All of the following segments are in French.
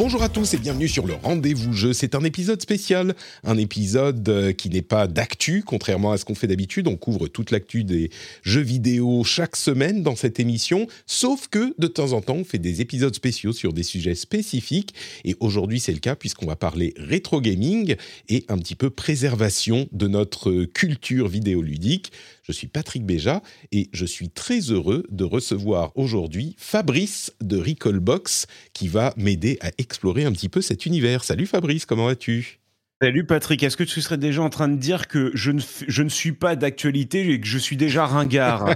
Bonjour à tous et bienvenue sur le Rendez-vous Jeu. C'est un épisode spécial, un épisode euh, qui n'est pas d'actu, contrairement à ce qu'on fait d'habitude. On couvre toute l'actu des jeux vidéo chaque semaine dans cette émission, sauf que de temps en temps, on fait des épisodes spéciaux sur des sujets spécifiques. Et aujourd'hui, c'est le cas puisqu'on va parler rétro gaming et un petit peu préservation de notre culture vidéoludique. Je suis Patrick Béja et je suis très heureux de recevoir aujourd'hui Fabrice de Recallbox qui va m'aider à explorer un petit peu cet univers. Salut Fabrice, comment vas-tu? Salut Patrick, est-ce que tu serais déjà en train de dire que je ne, je ne suis pas d'actualité et que je suis déjà ringard?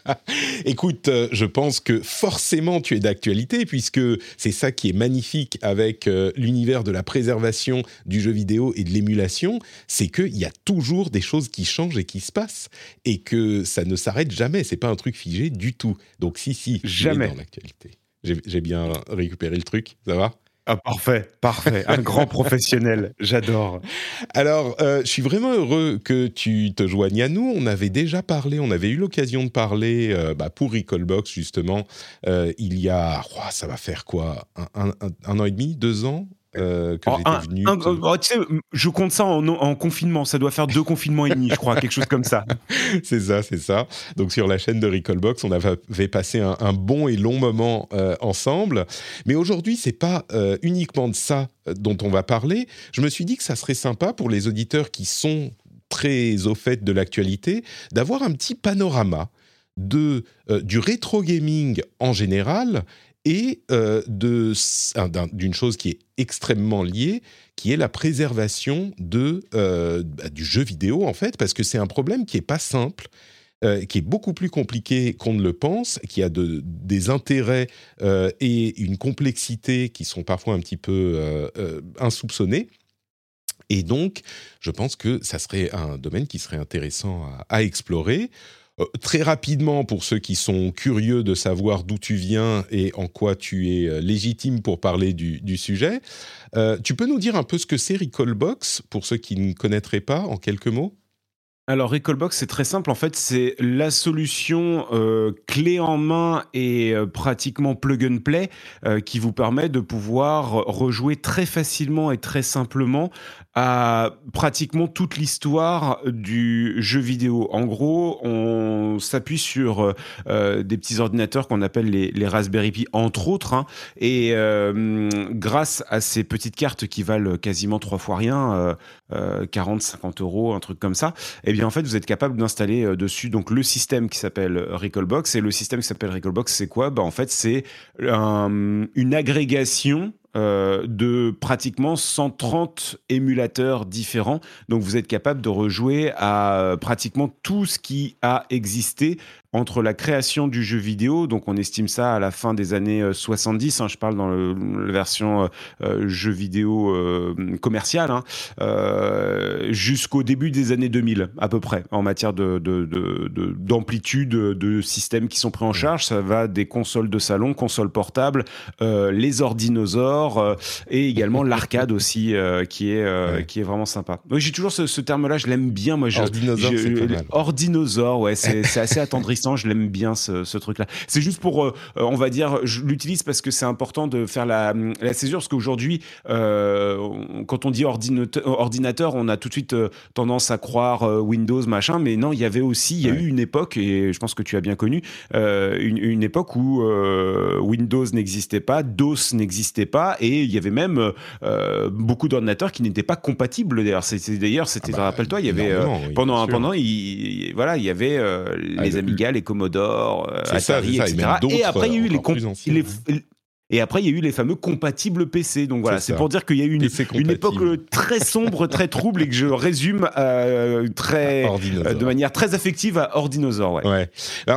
Écoute, euh, je pense que forcément tu es d'actualité puisque c'est ça qui est magnifique avec euh, l'univers de la préservation du jeu vidéo et de l'émulation, c'est qu'il y a toujours des choses qui changent et qui se passent et que ça ne s'arrête jamais, c'est pas un truc figé du tout. Donc si, si, jamais. dans l'actualité. J'ai bien récupéré le truc, ça va? Ah, parfait, parfait. Un grand professionnel, j'adore. Alors, euh, je suis vraiment heureux que tu te joignes à nous. On avait déjà parlé, on avait eu l'occasion de parler euh, bah, pour Recallbox, justement, euh, il y a, oh, ça va faire quoi? Un, an et demi, deux ans? Euh, que oh, j'étais venu. Oh, tu sais, je compte ça en, confinement. Ça doit faire deux confinements et demi, je crois, quelque chose comme ça. c'est ça, c'est ça. Donc sur la chaîne de Recallbox, on avait passé un, bon et long moment euh, ensemble. Mais aujourd'hui, c'est pas euh, uniquement de ça dont on va parler. Je me suis dit que ça serait sympa pour les auditeurs qui sont très au fait de l'actualité d'avoir un petit panorama de du rétro gaming en général et euh, d'une chose qui est extrêmement liée, qui est la préservation de, euh, bah, du jeu vidéo, en fait, parce que c'est un problème qui n'est pas simple. Euh, qui est beaucoup plus compliqué qu'on ne le pense, qui a de, des intérêts et une complexité qui sont parfois un petit peu insoupçonnés. Et donc, je pense que ça serait un domaine qui serait intéressant à explorer. Euh, très rapidement, pour ceux qui sont curieux de savoir d'où tu viens et en quoi tu es euh, légitime pour parler du, sujet, euh, tu peux nous dire un peu ce que c'est Recallbox, pour ceux qui ne connaîtraient pas, en quelques mots? Alors Recallbox, c'est très simple. En fait, c'est la solution clé en main et pratiquement plug and play qui vous permet de pouvoir rejouer très facilement et très simplement à pratiquement toute l'histoire du jeu vidéo. En gros, on s'appuie sur euh, des petits ordinateurs qu'on appelle les, Raspberry Pi, entre autres, hein. et euh, grâce à ces petites cartes qui valent quasiment trois fois rien, 40, euh, 50 euros, un truc comme ça, eh bien en fait, vous êtes capable d'installer dessus donc le système qui s'appelle Recallbox. Et le système qui s'appelle Recallbox, c'est quoi? Bah, En fait, c'est une agrégation euh, de pratiquement 130 émulateurs différents. Donc vous êtes capable de rejouer à euh, pratiquement tout ce qui a existé entre la création du jeu vidéo, donc on estime ça à la fin des années 70, euh, hein, je parle dans la version euh, euh, jeu vidéo commercial, hein, jusqu'au début des années 2000 à peu près, en matière d'amplitude de, de, de, systèmes qui sont pris en charge. Ça va des consoles de salon, consoles portables, les ordinosaures et également l'arcade aussi, qui, est, qui est vraiment sympa. J'ai toujours ce, terme-là, je l'aime bien. Moi, je, ordinosaure, ouais, c'est assez attendrissant je l'aime bien ce, truc-là. C'est juste pour, euh, on va dire, je l'utilise parce que c'est important de faire la, la césure, parce qu'aujourd'hui, euh, quand on dit ordinateur, on a tout de suite euh, tendance à croire Windows, machin, mais non, il y avait aussi, il y a eu une époque, et je pense que tu as bien connu, une, époque où Windows n'existait pas, DOS n'existait pas, et il y avait même beaucoup d'ordinateurs qui n'étaient pas compatibles. D'ailleurs, d'ailleurs, c'était, ah bah, rappelle-toi, il y avait pendant, pendant, il, voilà, il y avait les ah, Amiga les Commodore, euh, Atari, etc. Et, après, il y a eu les, Et après, il y a eu les fameux compatibles PC. Donc voilà, c'est pour dire qu'il y a eu une, une, époque euh, très sombre, très trouble et que je résume euh, très, euh, de manière très affective à Ordinosaur. Ouais. ouais.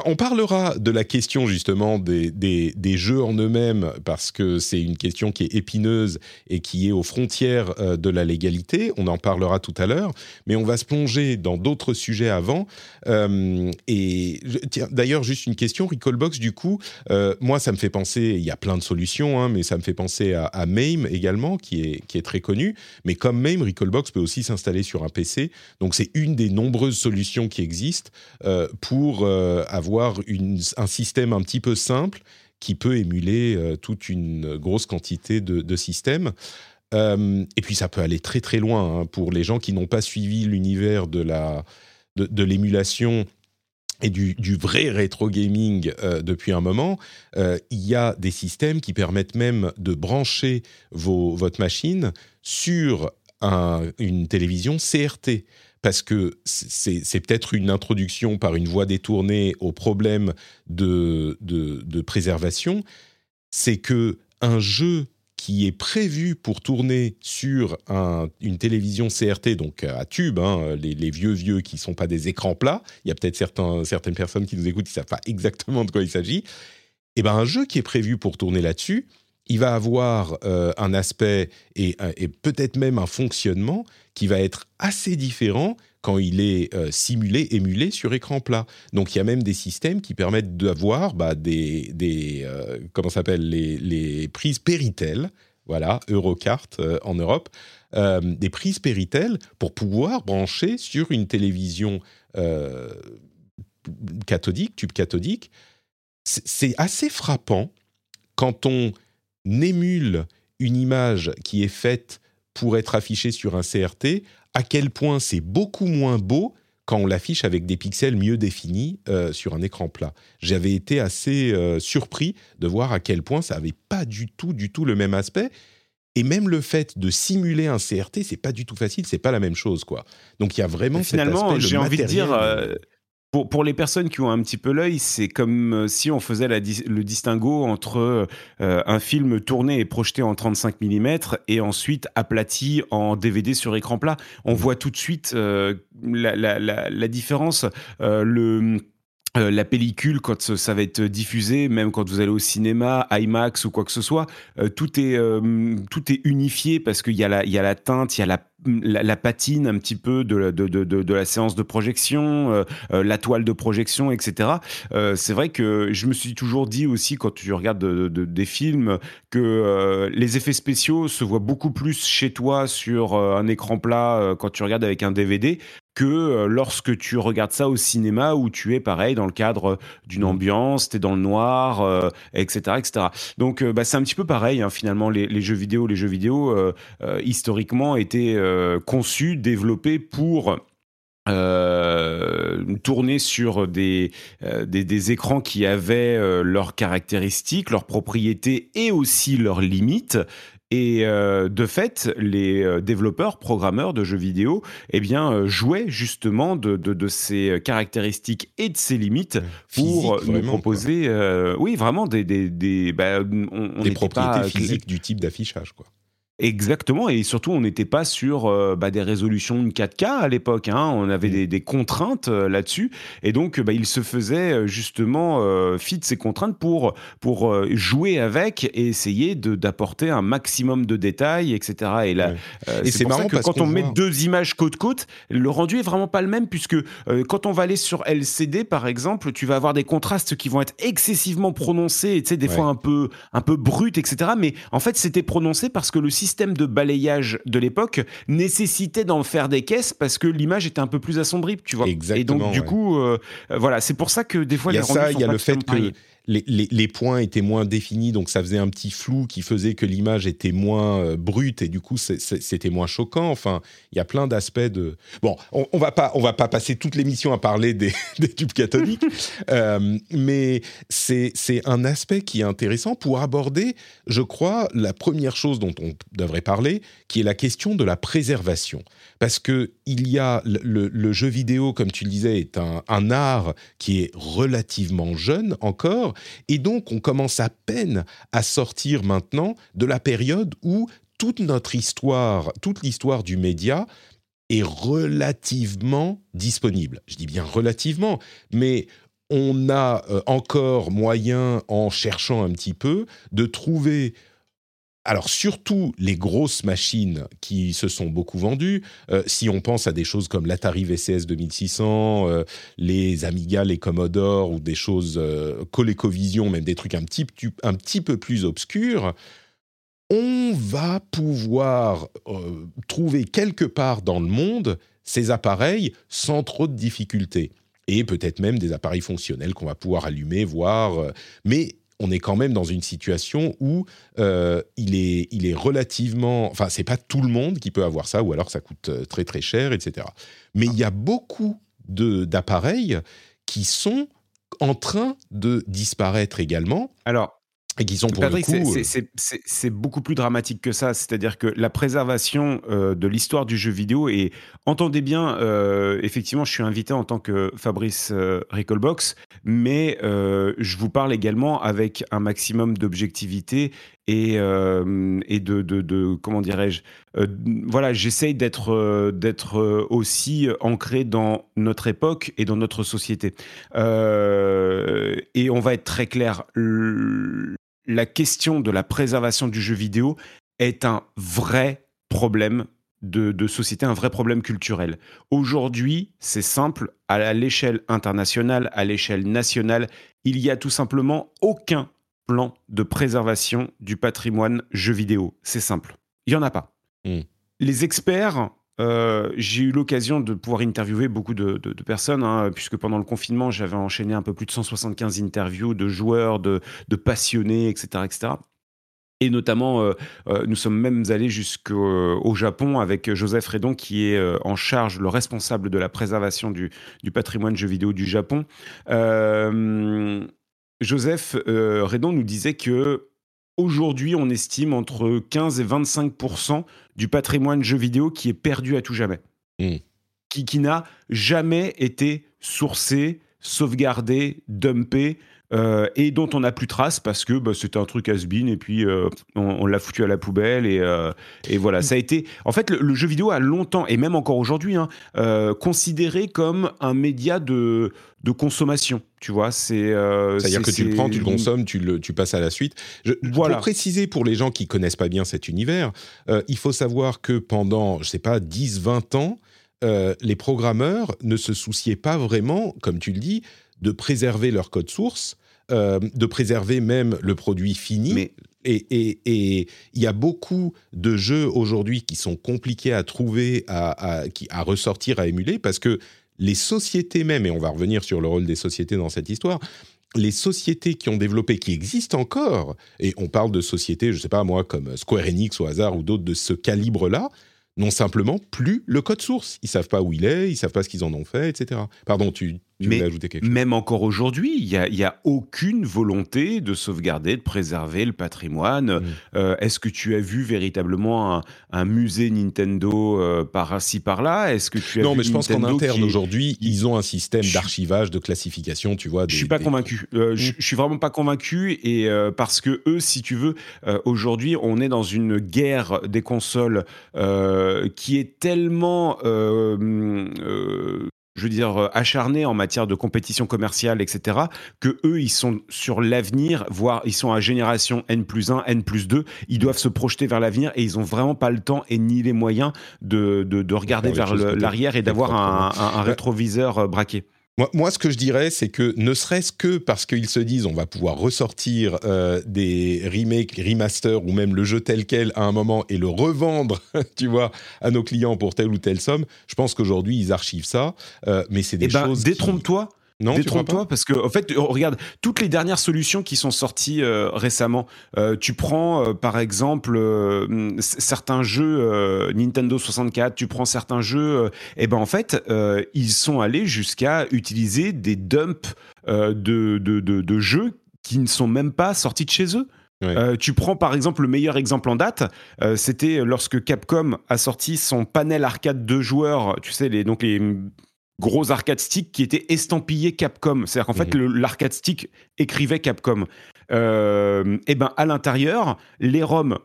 on parlera de la question justement des, des, des jeux en eux-mêmes parce que c'est une question qui est épineuse et qui est aux frontières de la légalité. On en parlera tout à l'heure, mais on va se plonger dans d'autres sujets avant. et d'ailleurs, juste une question, Recallbox, du coup, moi, ça me fait penser, il y a plein de solutions Hein, mais ça me fait penser à, MAME également, qui est, très connu. Mais comme MAME, Recallbox peut aussi s'installer sur un PC. Donc c'est une des nombreuses solutions qui existent euh, pour euh, avoir un système un petit peu simple qui peut émuler euh, toute une grosse quantité de, systèmes. et puis ça peut aller très très loin hein, pour les gens qui n'ont pas suivi l'univers de la de l'émulation et du, vrai rétro gaming euh, depuis un moment, euh, il y a des systèmes qui permettent même de brancher votre machine sur une télévision CRT. Parce que c'est peut-être une introduction par une voie détournée au problème de, de, de préservation. C'est que un jeu qui est prévu pour tourner sur une télévision CRT, donc à tube, hein, les, vieux vieux qui ne sont pas des écrans plats, il y a peut-être certaines personnes qui nous écoutent qui ne savent pas exactement de quoi il s'agit, et eh ben un jeu qui est prévu pour tourner là-dessus, il va avoir euh, un aspect et, et peut-être même un fonctionnement qui va être assez différent quand il est euh, simulé, émulé sur écran plat. Donc il y a même des systèmes qui permettent d'avoir bah, des, euh, comment s'appelle les, les, prises Péritel, voilà, Eurocart euh, en Europe, des prises Péritel pour pouvoir brancher sur une télévision cathodique, tube cathodique. C'est assez frappant quand on émule une image qui est faite pour être affichée sur un CRT à quel point c'est beaucoup moins beau quand on l'affiche avec des pixels mieux définis euh, sur un écran plat. J'avais été assez euh, surpris de voir à quel point ça n'avait pas du tout, du tout le même aspect. Et même le fait de simuler un CRT, c'est pas du tout facile, c'est pas la même chose, quoi. Donc il y a vraiment finalement, j'ai envie de dire, euh, pour, pour, les personnes qui ont un petit peu l'œil, c'est comme euh, si on faisait la, le distinguo entre euh, un film tourné et projeté en 35 mm et ensuite aplati en DVD sur écran plat. On voit tout de suite euh, la, la, la, différence. le la pellicule, quand ça va être diffusé, même quand vous allez au cinéma, IMAX ou quoi que ce soit, tout, est, tout est unifié parce qu'il y, y, a la teinte, il y a la la, patine un petit peu de, la, de, de, de la séance de projection, euh, euh, la toile de projection, etc. Euh, c'est vrai que je me suis toujours dit aussi quand tu regardes des films que les effets spéciaux se voient beaucoup plus chez toi sur un écran plat quand tu regardes avec un DVD que euh, lorsque tu regardes ça au cinéma où tu es pareil dans le cadre d'une mmh. ambiance, tu es dans le noir, etc., euh, etc. Donc euh, bah, c'est un petit peu pareil hein, finalement les, jeux vidéo. Les jeux vidéo historiquement étaient conçus, développés pour tourner sur des, des, des, écrans qui avaient leurs caractéristiques, leurs propriétés et aussi leurs limites. Et euh, de fait, les euh, développeurs, programmeurs de jeux vidéo, eh bien, euh, jouaient justement de, de, ces caractéristiques et de ces limites pour nous proposer, oui, vraiment des, des, des, bah, des propriétés physiques du type d'affichage, quoi. Exactement, et surtout on n'était pas sur euh, bah, des résolutions 4K à l'époque, hein. on avait mm. des, contraintes euh, là-dessus, et donc bah, il se faisait euh, justement fit de ces contraintes pour, pour jouer avec et essayer d'apporter un maximum de détails, etc. Et, là, c'est marrant que quand on met deux images côte côte, le rendu est vraiment pas le même, puisque quand on va aller sur LCD par exemple, tu vas avoir des contrastes qui vont être excessivement prononcés, sais, des fois un peu, un peu brut, etc. Mais en fait c'était prononcé parce que le système système de balayage de l'époque nécessitait d'en faire des caisses parce que l'image était un peu plus assombrie, tu vois. Exactement, et donc, du coup, euh, voilà, c'est pour ça que des fois, il y a ça, il y a le fait que les, points étaient moins définis, donc ça faisait un petit flou qui faisait que l'image était moins euh, brute et du coup c'était moins choquant. Enfin, il y a plein d'aspects de. Bon, on, on, va pas, on va pas passer toute l'émission à parler des, tubes cathodiques, euh, mais c'est un aspect qui est intéressant pour aborder, je crois, la première chose dont on devrait parler, qui est la question de la préservation, parce que il y a le, jeu vidéo, comme tu le disais, est un art qui est relativement jeune encore Et donc, on commence à peine à sortir maintenant de la période où toute notre histoire, toute l'histoire du média est relativement disponible. Je dis bien relativement, mais on a euh, encore moyen, en cherchant un petit peu, de trouver alors surtout les grosses machines qui se sont beaucoup vendues, euh, si on pense à des choses comme l'Atari VCS 2600, euh, les Amiga, les Commodore ou des choses euh, ColecoVision, même des trucs un petit, un petit peu plus obscurs, on va pouvoir trouver quelque part dans le monde ces appareils sans trop de difficultés. Et peut-être même des appareils fonctionnels qu'on va pouvoir allumer, voir. mais on est quand même dans une situation où euh, il, est, il est relativement... Enfin, c'est pas tout le monde qui peut avoir ça, ou alors ça coûte euh, très très cher, etc. Mais il y a beaucoup d'appareils qui sont en train de disparaître également. Alors, et qui sont pour. Euh, c'est beaucoup plus dramatique que ça. C'est-à-dire que la préservation euh, de l'histoire du jeu vidéo, et entendez bien, euh, effectivement, je suis invité en tant que Fabrice Recallbox, mais je vous parle également avec un maximum d'objectivité et, et de, de, comment dirais-je voilà j'essaye d'être d'être aussi ancré dans notre époque et dans notre société et on va être très clair la question de la préservation du jeu vidéo est un vrai problème de, société, un vrai problème culturel. Aujourd'hui, c'est simple, à l'échelle internationale, à l'échelle nationale, il y a tout simplement aucun plan de préservation du patrimoine jeu vidéo. C'est simple. Il n'y en a pas. Hmm. Les experts euh, j'ai eu l'occasion de pouvoir interviewer beaucoup de, personnes, hein, puisque pendant le confinement, j'avais enchaîné un peu plus de 175 interviews de joueurs, de, passionnés, etc., etc. Et notamment, euh, euh, nous sommes même allés jusqu'au Japon avec Joseph Redon, qui est en charge, le responsable de la préservation du, du patrimoine jeux vidéo du Japon. Joseph Redon nous disait que Aujourd'hui, on estime entre 15 et 25% du patrimoine jeu vidéo qui est perdu à tout jamais. Hmm. Qui, qui n'a jamais été sourcé, sauvegardé, dumpé, euh, et dont on n'a plus trace parce que bah, c'était un truc has-been et puis euh, on, l'a foutu à la poubelle et, euh, et, voilà. Ça a été en fait le, jeu vidéo a longtemps et même encore aujourd'hui hein, considéré comme un média de de consommation tu vois. C'est c'est à dire que tu le prends tu le consommes tu le tu passes à la suite. Je, voilà. pour préciser pour les gens qui connaissent pas bien cet univers il faut savoir que pendant je sais pas 10 20 ans les programmeurs ne se souciaient pas vraiment, comme tu le dis, de préserver leur code source euh, de préserver même le produit fini. Et il y a beaucoup de jeux aujourd'hui qui sont compliqués à trouver, à, à, ressortir, à émuler, parce que les sociétés même, et on va revenir sur le rôle des sociétés dans cette histoire, les sociétés qui ont développé, qui existent encore, et on parle de sociétés, je ne sais pas moi, comme Square Enix au hasard ou d'autres de ce calibre-là, n'ont simplement plus le code source. Ils savent pas où il est, ils savent pas ce qu'ils en ont fait, etc. Pardon, tu, mais Même encore aujourd'hui, il n'y a, a, aucune volonté de sauvegarder, de préserver le patrimoine. Mm. Euh, est-ce que tu as vu véritablement un, musée Nintendo euh, par-ci, par-là Est-ce que tu as Non, mais je pense qu'en interne, aujourd'hui, ils ont un système d'archivage, de classification, tu vois. je suis pas convaincu. Euh, je, je suis vraiment pas convaincu. Et parce que eux, si tu veux, aujourd'hui, on est dans une guerre des consoles qui est tellement je veux dire, euh, acharnés en matière de compétition commerciale, etc., que eux, ils sont sur l'avenir, voire ils sont à génération N plus 1, N plus 2, ils doivent se projeter vers l'avenir et ils n'ont vraiment pas le temps et ni les moyens de, de, regarder vers l'arrière et d'avoir un, rétroviseur euh, braqué. Moi, ce que je dirais, c'est que ne serait-ce que parce qu'ils se disent on va pouvoir ressortir euh, des remakes, remasters ou même le jeu tel quel à un moment et le revendre, tu vois, à nos clients pour telle ou telle somme, je pense qu'aujourd'hui ils archivent ça. Euh, mais c'est des eh ben, choses. Détrompe-toi. Non, Détrompe-toi parce que en fait, regarde toutes les dernières solutions qui sont sorties euh, récemment. Euh, tu prends euh, par exemple certains jeux Nintendo 64, tu prends certains jeux, et ben en fait, ils sont allés jusqu'à utiliser des dumps de, de, de, jeux qui ne sont même pas sortis de chez eux. tu prends par exemple le meilleur exemple en date, c'était lorsque Capcom a sorti son panel arcade de joueurs, tu sais, les, donc les gros arcade stick qui était estampillé Capcom. C'est-à-dire qu'en fait, mhm. l'arcade stick écrivait Capcom. Euh, et ben à l'intérieur, les ROM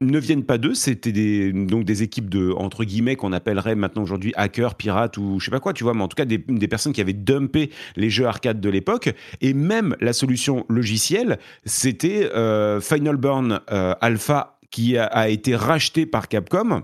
ne viennent pas d'eux, c'était des, donc des équipes de, entre guillemets, qu'on appellerait maintenant aujourd'hui hackers, pirates ou je sais pas quoi, tu vois, mais en tout cas des, personnes qui avaient dumpé les jeux arcade de l'époque. Et même la solution logicielle, c'était euh, Final Burn euh, Alpha qui a, été racheté par Capcom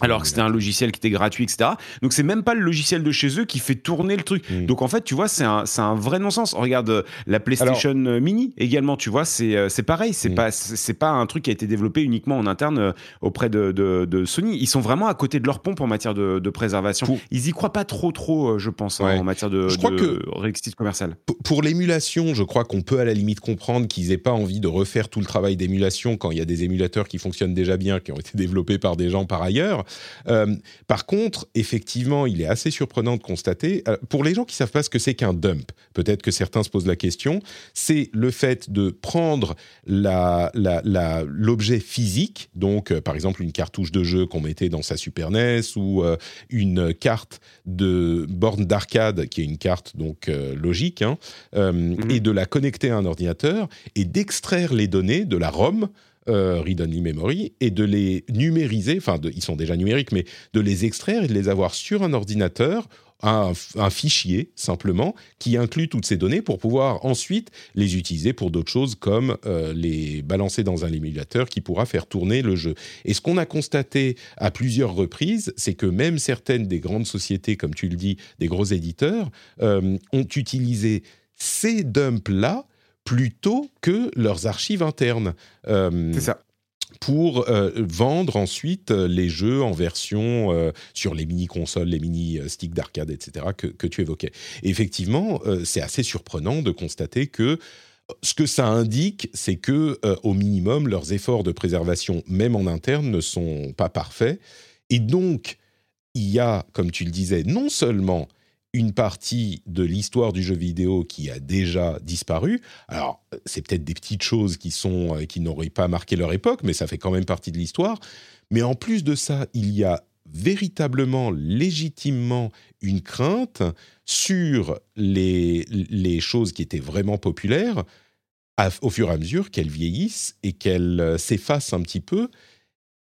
alors que c'était un logiciel qui était gratuit, etc. Donc c'est même pas le logiciel de chez eux qui fait tourner le truc. Mm. Donc en fait, tu vois, c'est un, un, vrai non-sens. Regarde euh, la PlayStation euh, Mini également, tu vois, c'est euh, pareil. C'est mm. pas c'est pas un truc qui a été développé uniquement en interne auprès de, de, Sony. Ils sont vraiment à côté de leur pompe en matière de, de préservation. Ils y croient pas trop trop, je pense, hein, en matière de, je crois que réussite commerciale. Pour l'émulation, je crois qu'on peut à la limite comprendre qu'ils aient pas envie de refaire tout le travail d'émulation quand il y a des émulateurs qui fonctionnent déjà bien, qui ont été développés par des gens par ailleurs. Euh, par contre, effectivement, il est assez surprenant de constater, euh, pour les gens qui savent pas ce que c'est qu'un dump, peut-être que certains se posent la question, c'est le fait de prendre l'objet physique, donc euh, par exemple une cartouche de jeu qu'on mettait dans sa Super NES ou une carte de borne d'arcade qui est une carte donc logique, hein, mhm. et de la connecter à un ordinateur et d'extraire les données de la ROM euh, read-only memory, et de les numériser, enfin ils sont déjà numériques, mais de les extraire et de les avoir sur un ordinateur, un, fichier simplement, qui inclut toutes ces données pour pouvoir ensuite les utiliser pour d'autres choses comme euh, les balancer dans un émulateur qui pourra faire tourner le jeu. Et ce qu'on a constaté à plusieurs reprises, c'est que même certaines des grandes sociétés, comme tu le dis, des gros éditeurs, euh, ont utilisé ces dumps-là plutôt que leurs archives internes. Euh, c'est ça pour euh, vendre ensuite euh, les jeux en version sur les mini-consoles, les mini-sticks d'arcade, etc., que, tu évoquais. effectivement, c'est assez surprenant de constater que ce que ça indique, c'est que au minimum, leurs efforts de préservation, même en interne, ne sont pas parfaits. Et donc, il y a, comme tu le disais, non seulement une partie de l'histoire du jeu vidéo qui a déjà disparu. Alors, c'est peut-être des petites choses qui sont euh, qui n'auraient pas marqué leur époque, mais ça fait quand même partie de l'histoire. Mais en plus de ça, il y a véritablement, légitimement une crainte sur les, les choses qui étaient vraiment populaires au fur et à mesure qu'elles vieillissent et qu'elles euh, s'effacent un petit peu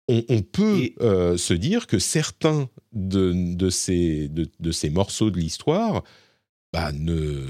on, peut euh, se dire que certains de, ces, de, ces morceaux de l'histoire bah, ne,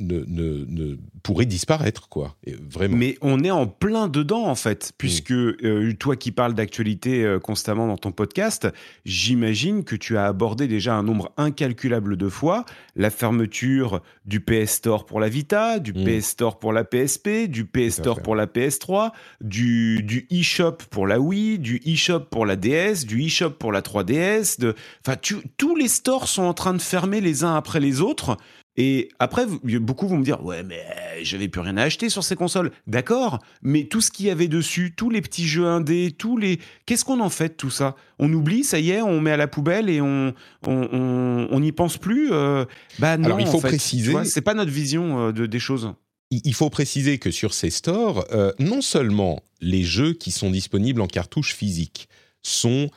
ne, ne, pourrait disparaître, quoi. vraiment. Mais on est en plein dedans, en fait, puisque mm. euh, toi qui parles d'actualité euh, constamment dans ton podcast, j'imagine que tu as abordé déjà un nombre incalculable de fois la fermeture du PS Store pour la Vita, du mm. PS Store pour la PSP, du PS Store pour la PS3, du, du eShop pour la Wii, du eShop pour la DS, du eShop pour la 3DS. De... Enfin, tous les stores sont en train de fermer les uns après les autres. Et après, beaucoup vont me dire Ouais, mais j'avais plus rien à acheter sur ces consoles. D'accord, mais tout ce qu'il y avait dessus, tous les petits jeux indés, tous les. Qu'est-ce qu'on en fait de tout ça? On oublie, ça y est, on met à la poubelle et on on n'y pense plus euh, Bah non, Alors, il faut préciser. C'est pas notre vision euh, de, des choses. Il faut préciser que sur ces stores, euh, non seulement les jeux qui sont disponibles en cartouche physique sont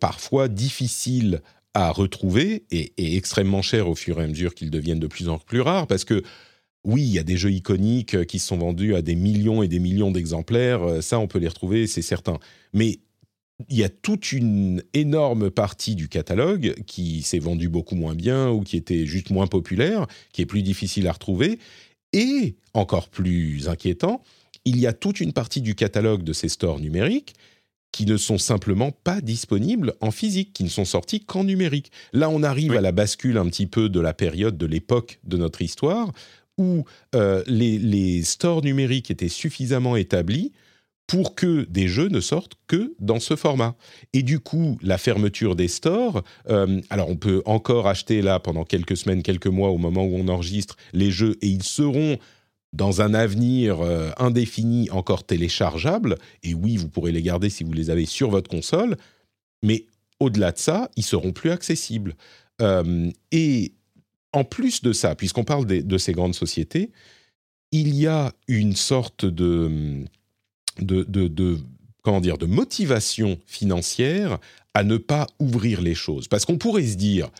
parfois difficiles à retrouver et, extrêmement cher au fur et à mesure qu'ils deviennent de plus en plus rares parce que oui, il y a des jeux iconiques qui sont vendus à des millions et des millions d'exemplaires, euh, ça on peut les retrouver, c'est certain. Mais il y a toute une énorme partie du catalogue qui s'est vendu beaucoup moins bien ou qui était juste moins populaire, qui est plus difficile à retrouver. Et, encore plus inquiétant, il y a toute une partie du catalogue de ces stores numériques qui ne sont simplement pas disponibles en physique, qui ne sont sortis qu'en numérique. Là, on arrive à la bascule un petit peu de la période, de l'époque de notre histoire, où euh, les, stores numériques étaient suffisamment établis pour que des jeux ne sortent que dans ce format. Et du coup, la fermeture des stores, euh, alors on peut encore acheter là pendant quelques semaines, quelques mois au moment où on enregistre les jeux, et ils seront dans un avenir euh, indéfini encore téléchargeables, et oui, vous pourrez les garder si vous les avez sur votre console, mais au-delà de ça, ils seront plus accessibles. Euh, et en plus de ça, puisqu'on parle de, ces grandes sociétés, il y a une sorte de, de, comment dire, de motivation financière à ne pas ouvrir les choses. Parce qu'on pourrait se dire,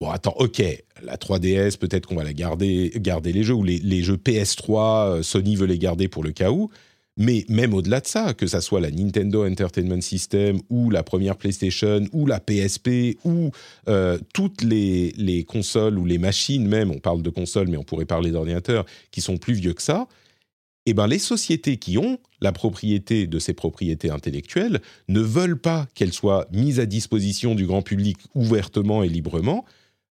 Bon, attends, ok, la 3DS, peut-être qu'on va la garder, garder les jeux, ou les, les jeux PS3, Sony veut les garder pour le cas où. Mais même au-delà de ça, que ça soit la Nintendo Entertainment System ou la première PlayStation ou la PSP ou euh, toutes les, consoles ou les machines même, on parle de consoles mais on pourrait parler d'ordinateurs qui sont plus vieux que ça, eh ben les sociétés qui ont la propriété de ces propriétés intellectuelles ne veulent pas qu'elles soient mises à disposition du grand public ouvertement et librement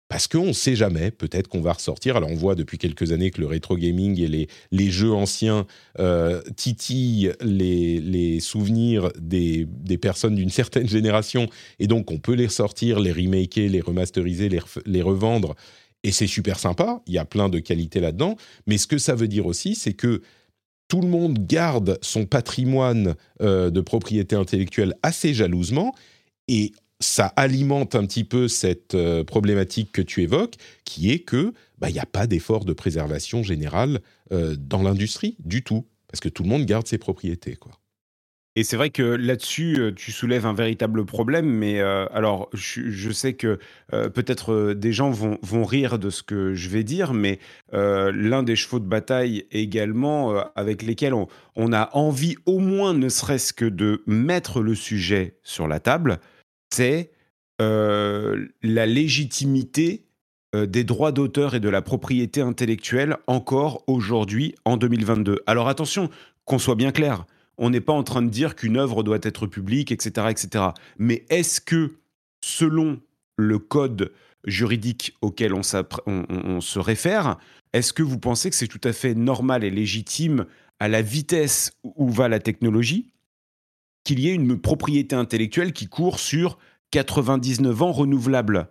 parce qu'on ne sait jamais, peut-être qu'on va ressortir. Alors on voit depuis quelques années que le rétro gaming et les, jeux anciens euh, titillent les, souvenirs des, personnes d'une certaine génération, et donc on peut les ressortir, les remaker, les remasteriser, les, les revendre, et c'est super sympa, il y a plein de qualités là-dedans, mais ce que ça veut dire aussi, c'est que tout le monde garde son patrimoine euh, de propriété intellectuelle assez jalousement, et ça alimente un petit peu cette euh, problématique que tu évoques, qui est que bah, il n'y a pas d'effort de préservation générale euh, dans l'industrie du tout, parce que tout le monde garde ses propriétés, quoi. Et c'est vrai que là-dessus, euh, tu soulèves un véritable problème, mais alors je, sais que peut-être des gens vont, vont, rire de ce que je vais dire, mais l'un des chevaux de bataille également avec lesquels on, a envie au moins ne serait-ce que de mettre le sujet sur la table, c'est euh, la légitimité euh, des droits d'auteur et de la propriété intellectuelle encore aujourd'hui en 2022. Alors attention, qu'on soit bien clair, on n'est pas en train de dire qu'une œuvre doit être publique, etc. etc. Mais est-ce que, selon le code juridique auquel on, on se réfère, est-ce que vous pensez que c'est tout à fait normal et légitime à la vitesse où va la technologie qu'il y ait une propriété intellectuelle qui court sur 99 ans renouvelable.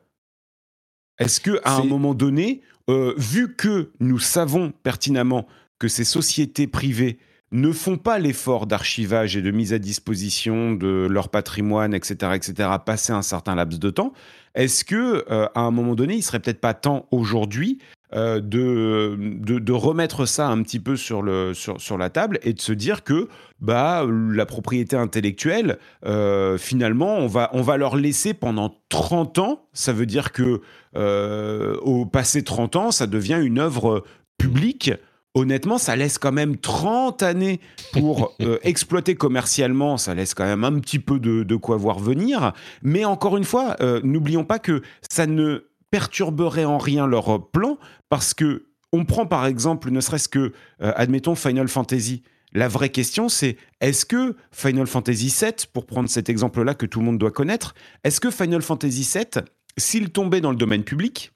Est-ce que à un moment donné, euh, vu que nous savons pertinemment que ces sociétés privées ne font pas l'effort d'archivage et de mise à disposition de leur patrimoine, etc., etc., passer un certain laps de temps, est-ce que euh, à un moment donné, il serait peut-être pas temps aujourd'hui euh, de, de, remettre ça un petit peu sur, le, sur, sur, la table et de se dire que bah, la propriété intellectuelle, euh, finalement, on va, on va leur laisser pendant 30 ans. Ça veut dire que euh, au passé 30 ans, ça devient une œuvre publique honnêtement, ça laisse quand même 30 années pour exploiter commercialement, ça laisse quand même un petit peu de, de quoi voir venir. Mais encore une fois, n'oublions pas que ça ne perturberait en rien leur plan parce que on prend par exemple, ne serait-ce que, euh, admettons, Final Fantasy. La vraie question, c'est est-ce que Final Fantasy VII, pour prendre cet exemple-là que tout le monde doit connaître, est-ce que Final Fantasy VII, s'il tombait dans le domaine public,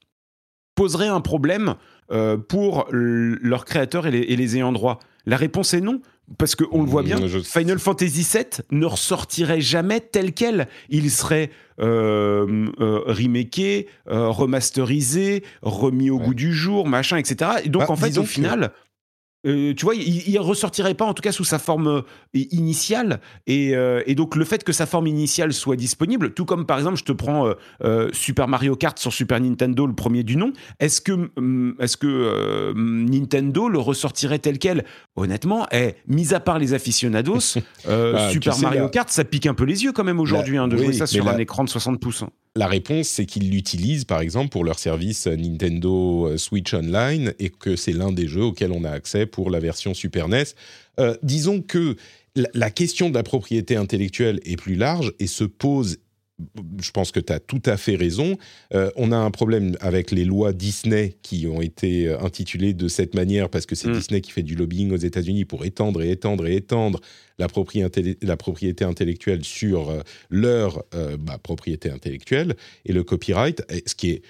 poserait un problème euh, pour leurs créateurs et les ayants droit? La réponse est non, parce qu'on le voit bien, Final Fantasy VII ne ressortirait jamais tel quel. Il serait euh, euh remaké, euh, remasterisé, remis au goût du jour, machin, etc. Et donc, bah, en fait, au final, euh, tu vois, il, ne ressortirait pas en tout cas sous sa forme euh, initiale. Euh, et, donc le fait que sa forme initiale soit disponible, tout comme par exemple, je te prends Super Mario Kart sur Super Nintendo, le premier du nom. Est-ce que, mm, est-ce que Nintendo le ressortirait tel quel? Honnêtement, eh, mis à part les aficionados, bah, Super Mario Kart, ça pique un peu les yeux quand même aujourd'hui hein, de jouer ça sur un écran de 60 pouces. Hein. La réponse, c'est qu'ils l'utilisent, par exemple, pour leur service Nintendo euh, Switch Online et que c'est l'un des jeux auxquels on a accès pour la version Super NES. Euh, disons que la question de la propriété intellectuelle est plus large et se pose je pense que tu as tout à fait raison. Euh, on a un problème avec les lois Disney qui ont été euh, intitulées de cette manière parce que c'est mm. Disney qui fait du lobbying aux États-Unis pour étendre et étendre et étendre la propriété, la propriété intellectuelle sur euh, leur bah, propriété intellectuelle et le copyright, ce qui est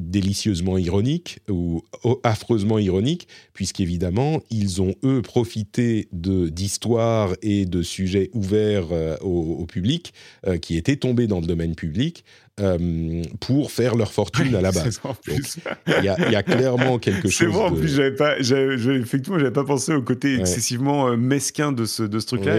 délicieusement ironique ou affreusement ironique, puisqu'évidemment, ils ont, eux, profité d'histoires et de sujets ouverts euh, au, public, euh, qui étaient tombés dans le domaine public, euh, pour faire leur fortune à la base. Il y, a clairement quelque chose. C'est vrai, en plus, j'avais pas, effectivement, j'avais pas pensé au côté excessivement euh, mesquin de ce, de ce truc-là.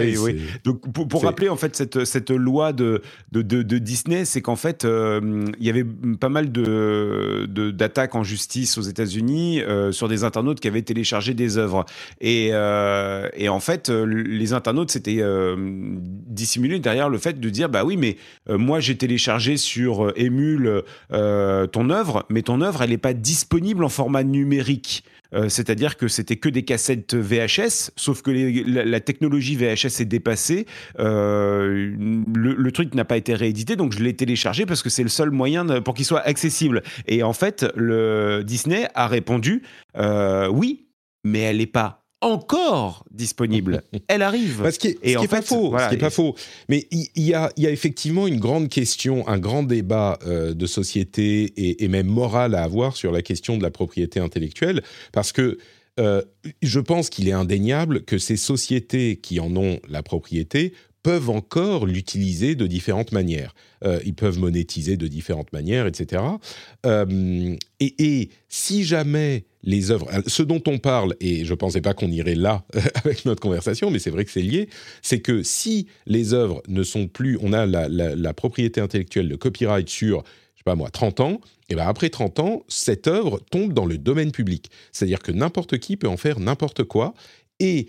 Donc, pour, rappeler en fait cette, cette loi de, de, de, Disney, c'est qu'en fait, euh, il y avait pas mal de, d'attaques en justice aux États-Unis sur des internautes qui avaient téléchargé des œuvres. Et, et en fait, les internautes s'étaient dissimulés derrière le fait de dire, bah oui, mais moi j'ai téléchargé sur sur émule ton œuvre, mais ton œuvre, elle n'est pas disponible en format numérique. Euh, c'est-à-dire que c'était que des cassettes VHS, sauf que la, technologie VHS est dépassée. Euh, le, truc n'a pas été réédité, donc je l'ai téléchargé parce que c'est le seul moyen pour qu'il soit accessible. Et en fait, le Disney a répondu euh, oui, mais elle n'est pas encore disponible. Elle arrive. ce qui est, pas faux. ce qui est pas faux. Mais il y, a, effectivement une grande question, un grand débat euh, de société et, même moral à avoir sur la question de la propriété intellectuelle, parce que euh, je pense qu'il est indéniable que ces sociétés qui en ont la propriété peuvent encore l'utiliser de différentes manières. Euh, ils peuvent monétiser de différentes manières, etc. Euh, et, si jamais les œuvres, ce dont on parle, et je ne pensais pas qu'on irait là avec notre conversation, mais c'est vrai que c'est lié, c'est que si les œuvres ne sont plus, on a la, propriété intellectuelle, le copyright sur, je sais pas moi, 30 ans, et bien après 30 ans, cette œuvre tombe dans le domaine public. C'est-à-dire que n'importe qui peut en faire n'importe quoi, et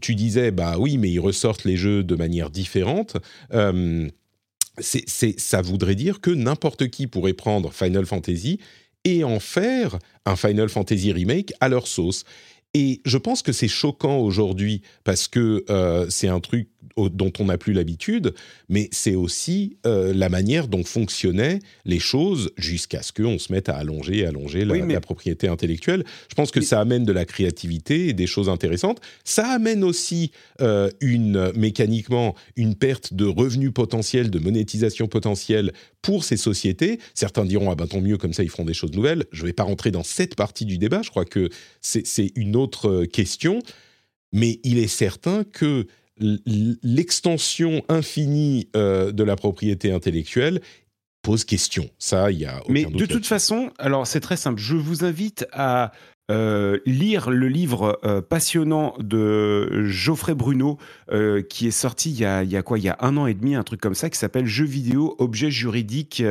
tu disais, bah oui, mais ils ressortent les jeux de manière différente. Euh, ça voudrait dire que n'importe qui pourrait prendre Final Fantasy et en faire un Final Fantasy remake à leur sauce. Et je pense que c'est choquant aujourd'hui parce que euh, c'est un truc dont on n'a plus l'habitude, mais c'est aussi euh, la manière dont fonctionnaient les choses jusqu'à ce qu'on se mette à allonger, allonger la, propriété intellectuelle. Je pense que ça amène de la créativité et des choses intéressantes. Ça amène aussi euh, une mécaniquement une perte de revenus potentiels, de monétisation potentielle pour ces sociétés. Certains diront ah ben tant mieux comme ça ils feront des choses nouvelles. Je ne vais pas rentrer dans cette partie du débat. Je crois que c'est une autre euh, question. Mais il est certain que l'extension infinie euh, de la propriété intellectuelle pose question. Ça, il y a. Mais de toute façon, alors c'est très simple. Je vous invite à euh, lire le livre euh, passionnant de Geoffrey Bruno, qui est sorti il y, a, il y, a, quoi? Il y a un an et demi, un truc comme ça, qui s'appelle Jeux vidéo, objets juridiques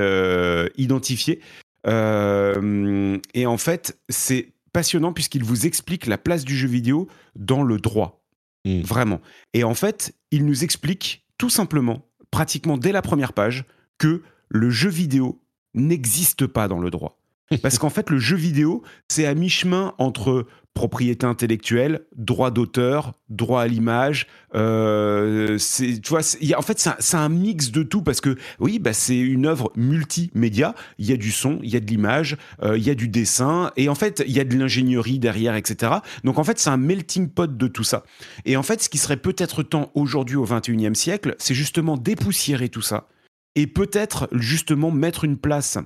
identifiés. et en fait, c'est passionnant puisqu'il vous explique la place du jeu vidéo dans le droit. Mm. Vraiment. Et en fait, il nous explique tout simplement, pratiquement dès la première page, que le jeu vidéo n'existe pas dans le droit. Parce qu'en fait, le jeu vidéo, c'est à mi-chemin entre propriété intellectuelle, droit d'auteur, droit à l'image. Euh, tu vois, en fait, c'est un, mix de tout parce que oui, bah, c'est une œuvre multimédia. Il y a du son, il y a de l'image, euh, il y a du dessin et en fait, il y a de l'ingénierie derrière, etc. Donc en fait, c'est un melting pot de tout ça. Et en fait, ce qui serait peut-être temps aujourd'hui au 21e siècle, c'est justement dépoussiérer tout ça et peut-être justement mettre une place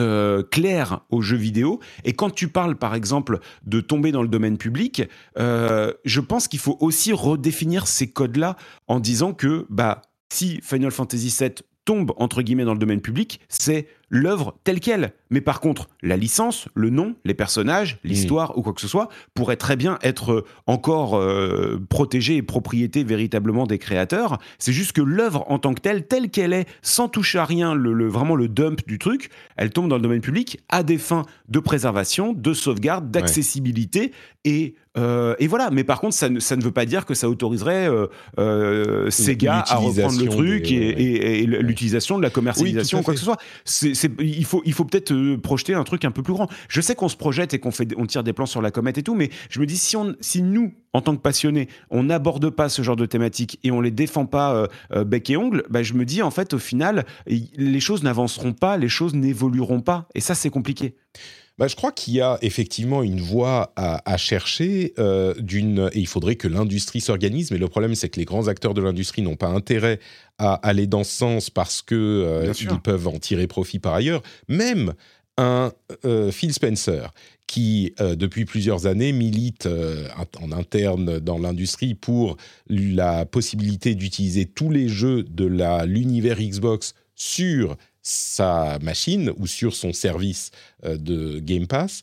euh, clair aux jeux vidéo. Et quand tu parles, par exemple, de tomber dans le domaine public, euh, je pense qu'il faut aussi redéfinir ces codes-là en disant que bah, si Final Fantasy VII tombe entre guillemets dans le domaine public, c'est l'œuvre telle qu'elle. Mais par contre, la licence, le nom, les personnages, l'histoire ou quoi que ce soit pourrait très bien être euh, encore euh, protégée et propriété véritablement des créateurs. C'est juste que l'œuvre en tant que telle, telle qu'elle est, sans toucher à rien, le, vraiment le dump du truc, elle tombe dans le domaine public à des fins de préservation, de sauvegarde, d'accessibilité et euh, et voilà, mais par contre, ça ne, ça ne, veut pas dire que ça autoriserait Sega à reprendre le truc et, l'utilisation de la commercialisation, quoi que ce soit. Il faut, il faut peut-être euh, projeter un truc un peu plus grand. Je sais qu'on se projette et qu'on fait, on tire des plans sur la comète et tout, mais je me dis si on, si nous, en tant que passionnés, on n'aborde pas ce genre de thématiques et on les défend pas euh, euh, bec et ongle, bah, je me dis en fait au final, les choses n'avanceront pas, les choses n'évolueront pas, et ça c'est compliqué. Bah, je crois qu'il y a effectivement une voie à, chercher euh, d'une et il faudrait que l'industrie s'organise. Mais le problème, c'est que les grands acteurs de l'industrie n'ont pas intérêt à aller dans ce sens parce que euh, peuvent en tirer profit par ailleurs. Même un euh, Phil Spencer qui, depuis plusieurs années, milite en interne dans l'industrie pour la possibilité d'utiliser tous les jeux de l'univers Xbox sur sa machine ou sur son service euh, de Game Pass,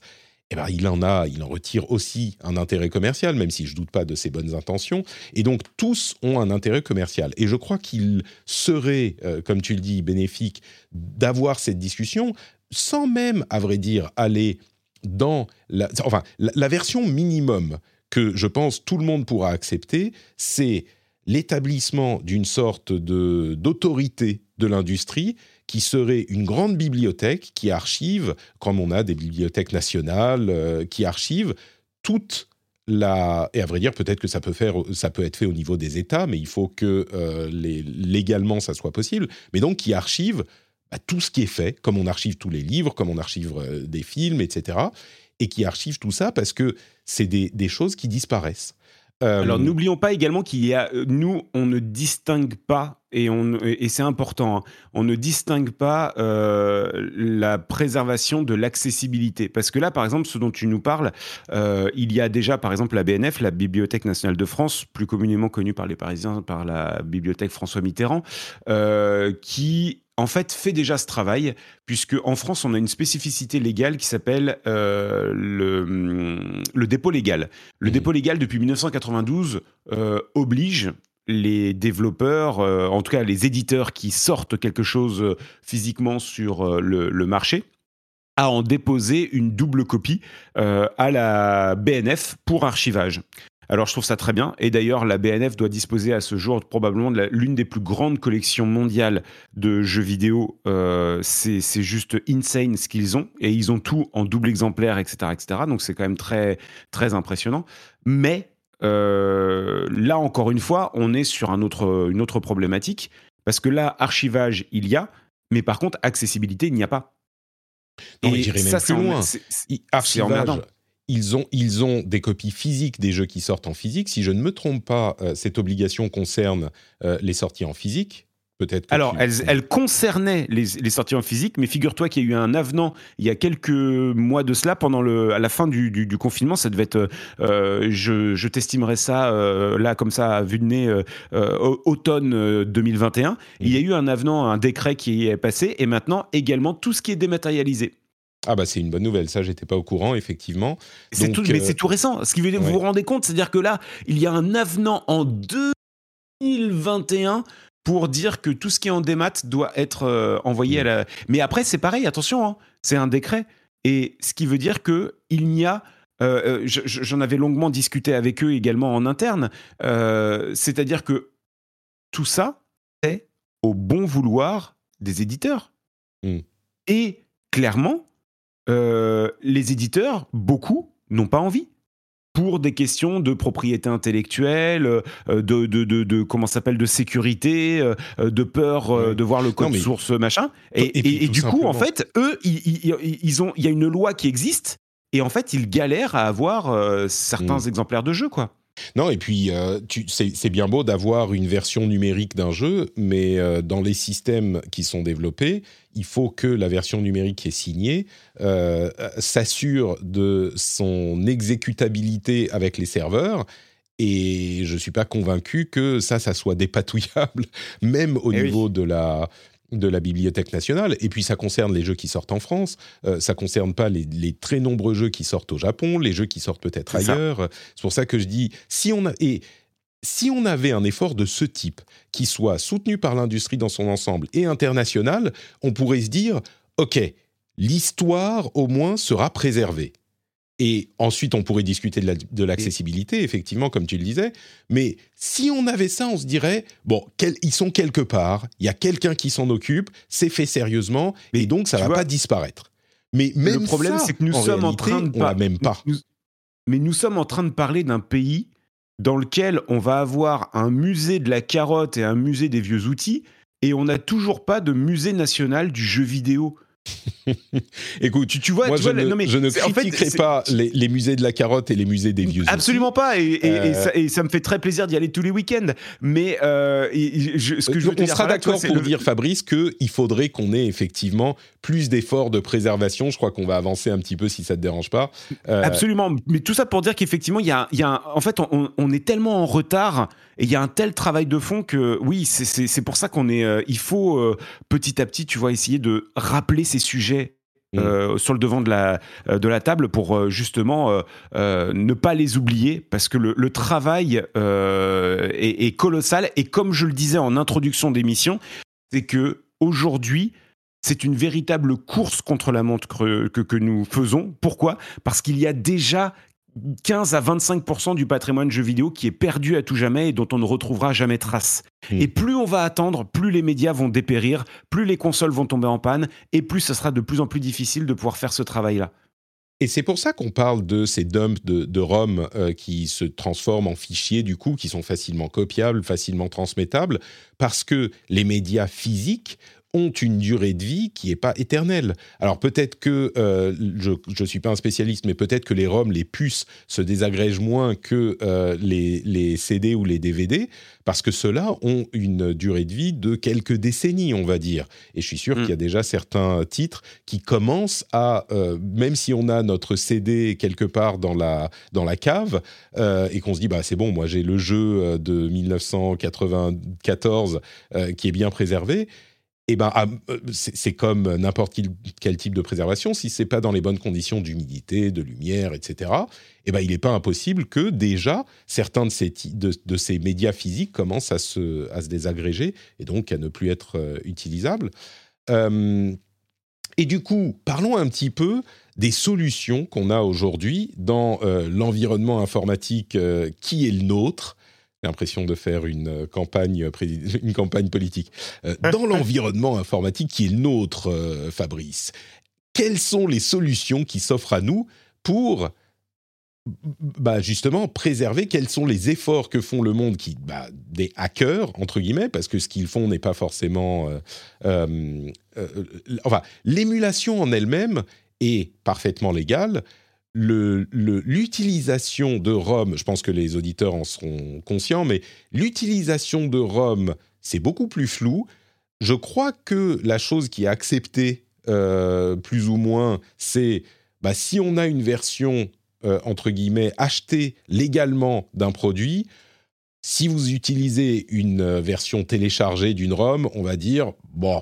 eh ben, il en a, il en retire aussi un intérêt commercial, même si je doute pas de ses bonnes intentions. Et donc tous ont un intérêt commercial. Et je crois qu'il serait, euh, comme tu le dis, bénéfique d'avoir cette discussion, sans même, à vrai dire, aller dans la, enfin, la version minimum que je pense tout le monde pourra accepter, c'est l'établissement d'une sorte de d'autorité de l'industrie qui serait une grande bibliothèque qui archive, comme on a des bibliothèques nationales, euh, qui archive toute la... Et à vrai dire, peut-être que ça peut, faire, ça peut être fait au niveau des États, mais il faut que euh, légalement ça soit possible. Mais donc qui archive bah, tout ce qui est fait, comme on archive tous les livres, comme on archive euh, des films, etc. Et qui archive tout ça parce que c'est des choses qui disparaissent. Alors n'oublions pas également qu'il y a, nous, on ne distingue pas et, on, et c'est important, hein. on ne distingue pas euh, la préservation de l'accessibilité. Parce que là, par exemple, ce dont tu nous parles, euh, il y a déjà, par exemple, la BNF, la Bibliothèque nationale de France, plus communément connue par les Parisiens par la Bibliothèque François Mitterrand, euh, qui en fait, fait déjà ce travail, puisque en France, on a une spécificité légale qui s'appelle le, le, dépôt légal. Le mmh. dépôt légal, depuis 1992, oblige les développeurs, euh, en tout cas les éditeurs qui sortent quelque chose euh, physiquement sur euh, le, marché, à en déposer une double copie à la BNF pour archivage. Alors je trouve ça très bien, et d'ailleurs la BNF doit disposer à ce jour probablement de l'une des plus grandes collections mondiales de jeux vidéo. c'est juste insane ce qu'ils ont, et ils ont tout en double exemplaire, etc. etc. donc c'est quand même très, très impressionnant. Mais euh, là, encore une fois, on est sur un autre, une autre problématique, parce que là, archivage, il y a, mais par contre, accessibilité, il n'y a pas. Non, Et même plus loin. Archivage, ils ont, ils ont des copies physiques des jeux qui sortent en physique. Si je ne me trompe pas, euh, cette obligation concerne euh, les sorties en physique. Alors, elle, concernait les, sorties en physique, mais figure-toi qu'il y a eu un avenant il y a quelques mois de cela, pendant le, à la fin du, confinement. Ça devait être, euh, je, t'estimerais ça euh, là comme ça à vue de nez, euh, automne 2021. Il y a eu un avenant, un décret qui est passé, et maintenant également tout ce qui est dématérialisé. Ah bah c'est une bonne nouvelle, ça j'étais pas au courant effectivement. C'est tout, mais c'est tout récent. Ce qui veut dire, vous vous rendez compte, c'est-à-dire que là, il y a un avenant en 2021 pour dire que tout ce qui est en démat doit être euh, envoyé à la. Mais après, c'est pareil, attention, hein, c'est un décret. Et ce qui veut dire que il n'y a. Euh, euh, j'en avais longuement discuté avec eux également en interne. C'est-à-dire que tout ça est au bon vouloir des éditeurs. Hmm. Et clairement, les éditeurs, beaucoup, n'ont pas envie pour des questions de propriété intellectuelle, euh, de, de, de, comment s'appelle, de sécurité, euh, de peur euh, de voir le code source, machin. Et, et, du coup, en fait, eux, ils, ont, il y a une loi qui existe, et en fait, ils galèrent à avoir certains mm. exemplaires de jeux, quoi. Non, et puis euh, c'est bien beau d'avoir une version numérique d'un jeu, mais euh, dans les systèmes qui sont développés, il faut que la version numérique qui est signée euh, s'assure de son exécutabilité avec les serveurs. Et je ne suis pas convaincu que ça, ça soit dépatouillable, même au eh niveau de la, de la Bibliothèque nationale. Et puis ça concerne les jeux qui sortent en France, euh, ça concerne pas les, très nombreux jeux qui sortent au Japon, les jeux qui sortent peut-être ailleurs. C'est pour ça que je dis, si on a... Et, si on avait un effort de ce type qui soit soutenu par l'industrie dans son ensemble et international, on pourrait se dire, OK, l'histoire au moins sera préservée. Et ensuite, on pourrait discuter de l'accessibilité, effectivement, comme tu le disais. Mais si on avait ça, on se dirait, bon, ils sont quelque part, il y a quelqu'un qui s'en occupe, c'est fait sérieusement, et donc ça ne va pas disparaître. Mais même le problème, c'est que nous sommes en train de on même pas. mais nous sommes en train de parler d'un pays dans lequel on va avoir un musée de la carotte et un musée des vieux outils, et on n'a toujours pas de musée national du jeu vidéo. Écoute, tu, vois, je, ne, critiquerai pas les, musées de la carotte et les musées des vieux. Absolument pas, et, euh. ça, me fait très plaisir d'y aller tous les week-ends. Mais euh, ce que je on sera d'accord pour dire, Fabrice, qu'il faudrait qu'on ait effectivement plus d'efforts de préservation. Je crois qu'on va avancer un petit peu si ça te dérange pas. Euh, Absolument, mais tout ça pour dire qu'effectivement, il y a, y a en fait, on, est tellement en retard et il y a un tel travail de fond que oui, c'est pour ça qu'on est. il faut petit à petit, tu vois, essayer de rappeler ces sujets mm. euh, sur le devant de la, euh, de la table pour euh, justement ne pas les oublier parce que le, travail est, colossal et comme je le disais en introduction d'émission, c'est que aujourd'hui c'est une véritable course contre la montre que, que, nous faisons. Pourquoi? Parce qu'il y a déjà 15 à 25% du patrimoine jeux vidéo qui est perdu à tout jamais et dont on ne retrouvera jamais trace. Hmm. Et plus on va attendre, plus les médias vont dépérir, plus les consoles vont tomber en panne, et plus ce sera de plus en plus difficile de pouvoir faire ce travail-là. Et c'est pour ça qu'on parle de ces dumps de, ROM euh, qui se transforment en fichiers, du coup, qui sont facilement copiables, facilement transmettables, parce que les médias physiques ont une durée de vie qui n'est pas éternelle. Alors peut-être que, euh, je ne suis pas un spécialiste, mais peut-être que les ROM, les puces, se désagrègent moins que euh, les, les, CD ou les DVD, parce que ceux-là ont une durée de vie de quelques décennies, on va dire. Et je suis sûr qu'il y a déjà certains titres qui commencent à, euh, même si on a notre CD quelque part dans la, dans la cave, et qu'on se dit, bah, c'est bon, moi j'ai le jeu de 1994 qui est bien préservé, eh ben, ah, euh, c'est comme n'importe quel, type de préservation. Si c'est pas dans les bonnes conditions d'humidité, de lumière, etc., eh ben, il n'est pas impossible que déjà certains de ces, de, ces médias physiques commencent à se, à se désagréger et donc à ne plus être euh, utilisables. Euh, et du coup, parlons un petit peu des solutions qu'on a aujourd'hui dans l'environnement informatique qui est le nôtre l'impression de faire une euh, campagne, euh, une campagne politique. Euh, dans l'environnement informatique qui est le nôtre, Fabrice, quelles sont les solutions qui s'offrent à nous pour bah justement préserver quels sont les efforts que font le monde qui bah, des hackers entre guillemets parce que ce qu'ils font n'est pas forcément enfin l'émulation en elle-même est parfaitement légale l'utilisation de ROM, je pense que les auditeurs en seront conscients, mais l'utilisation de ROM, c'est beaucoup plus flou. Je crois que la chose qui est acceptée euh, plus ou moins, c'est bah, si on a une version, euh, entre guillemets, achetée légalement d'un produit, si vous utilisez une euh, version téléchargée d'une ROM, on va dire, bon,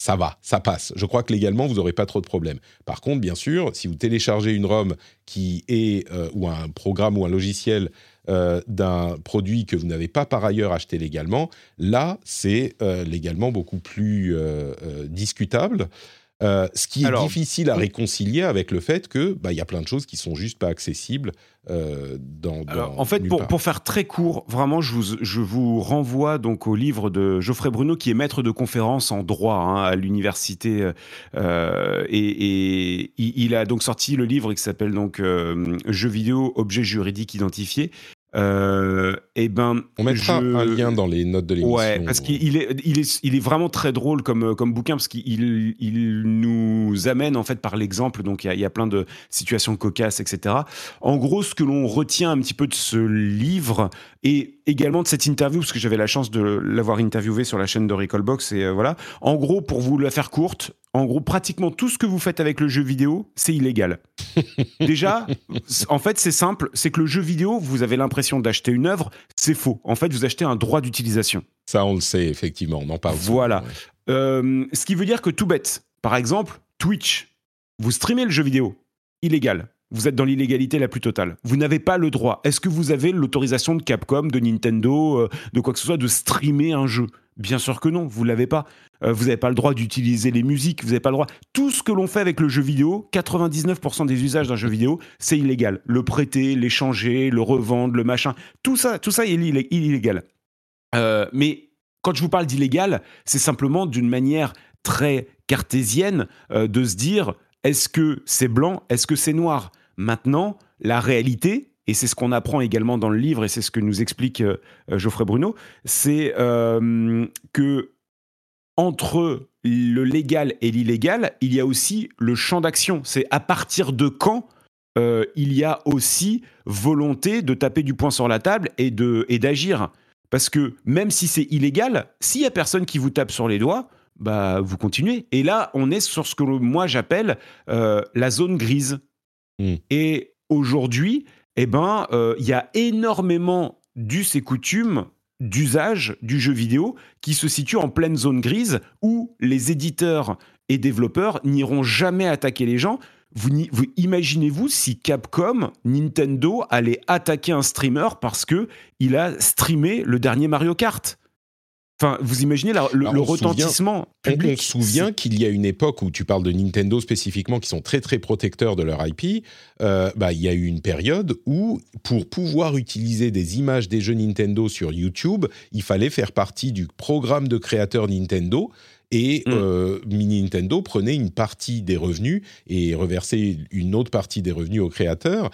ça va, ça passe. Je crois que légalement, vous n'aurez pas trop de problèmes. Par contre, bien sûr, si vous téléchargez une ROM qui est, euh, ou un programme ou un logiciel euh, d'un produit que vous n'avez pas par ailleurs acheté légalement, là, c'est euh, légalement beaucoup plus discutable. Ce qui est difficile à réconcilier avec le fait que bah, il y a plein de choses qui sont juste pas accessibles euh, dans, En fait, pour, pour, faire très court, vraiment, je vous, je vous renvoie donc au livre de Geoffrey Bruno, qui est maître de conférence en droit hein, à l'université, euh, et, et il, a donc sorti le livre qui s'appelle donc Jeux vidéo, objets juridiques identifiés, euh, et eh ben, on mettra un lien dans les notes de l'émission. Ouais, parce qu'il est, il est, il est vraiment très drôle comme, comme bouquin parce qu'il il nous amène en fait par l'exemple. Donc il y, y, a plein de situations cocasses, etc. En gros, ce que l'on retient un petit peu de ce livre et également de cette interview, parce que j'avais la chance de l'avoir interviewé sur la chaîne de Recallbox et euh, voilà. En gros, pour vous la faire courte, en gros, pratiquement tout ce que vous faites avec le jeu vidéo, c'est illégal. Déjà, en fait, c'est simple, c'est que le jeu vidéo, vous avez l'impression d'acheter une œuvre, c'est faux. En fait, vous achetez un droit d'utilisation. Ça, on le sait, effectivement, on en parle. Voilà. Euh, ce qui veut dire que tout bête, par exemple, Twitch, vous streamez le jeu vidéo, illégal. Vous êtes dans l'illégalité la plus totale. Vous n'avez pas le droit. Est-ce que vous avez l'autorisation de Capcom, de Nintendo, euh, de quoi que ce soit, de streamer un jeu? Bien sûr que non, vous l'avez pas. Euh, vous n'avez pas le droit d'utiliser les musiques, vous n'avez pas le droit. Tout ce que l'on fait avec le jeu vidéo, 99% des usages d'un jeu vidéo, c'est illégal. Le prêter, l'échanger, le revendre, le machin, tout ça, tout ça est illégal. Euh, mais quand je vous parle d'illégal, c'est simplement d'une manière très cartésienne de se dire est-ce que c'est blanc, est-ce que c'est noir? Maintenant, la réalité, et c'est ce qu'on apprend également dans le livre, et c'est ce que nous explique euh, euh, Geoffrey Bruno, c'est euh, que entre le légal et l'illégal, il y a aussi le champ d'action. C'est à partir de quand il y a aussi volonté de taper du poing sur la table et de et d'agir. Parce que même si c'est illégal, s'il y a personne qui vous tape sur les doigts, bah vous continuez. Et là, on est sur ce que moi j'appelle la zone grise. Hmm. Et aujourd'hui, eh ben, euh, il y a énormément d'us et coutumes d'usage du jeu vidéo qui se situe en pleine zone grise où les éditeurs et développeurs n'iront jamais attaquer les gens. Vous, vous imaginez-vous si Capcom, Nintendo allait attaquer un streamer parce que il a streamé le dernier Mario Kart? Enfin, vous imaginez le, retentissement public. On, se souvient qu'il y a une époque où tu parles de Nintendo spécifiquement, qui sont très très protecteurs de leur IP. Euh, bah, il y a eu une période où, pour pouvoir utiliser des images des jeux Nintendo sur YouTube, il fallait faire partie du programme de créateurs Nintendo. Et mm. euh, Mini Nintendo prenait une partie des revenus et reversait une autre partie des revenus aux créateurs.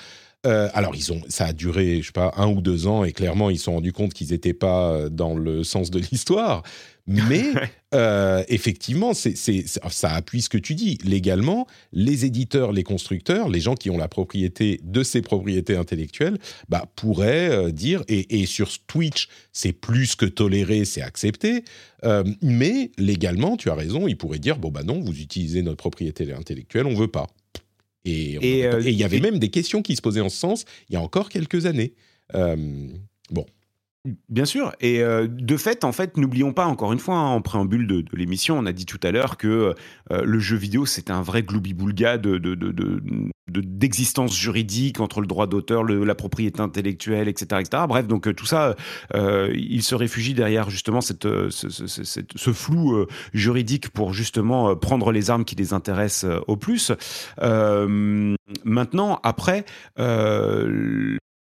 Euh, alors, ils ont, ça a duré, je sais pas, un ou deux ans, et clairement, ils se sont rendus compte qu'ils n'étaient pas euh, dans le sens de l'histoire. Mais euh, effectivement, c'est, ça appuie ce que tu dis. Légalement, les éditeurs, les constructeurs, les gens qui ont la propriété de ces propriétés intellectuelles, bah, pourraient dire, et, et, sur Twitch, c'est plus que toléré, c'est accepté. mais légalement, tu as raison, ils pourraient dire, bon, bah non, vous utilisez notre propriété intellectuelle, on veut pas. Euh, et il y avait même des questions qui se posaient en ce sens il y a encore quelques années. Euh, bon. Bien sûr. Et euh, de fait, en fait, n'oublions pas, encore une fois, hein, en préambule de, l'émission, on a dit tout à l'heure que euh, le jeu vidéo, c'est un vrai gloubi-boulga d'existence de, juridique entre le droit d'auteur, la propriété intellectuelle, etc. etc. Bref, donc euh, tout ça, il se réfugie derrière justement cette, ce, flou juridique pour justement prendre les armes qui les intéressent au plus. maintenant, après,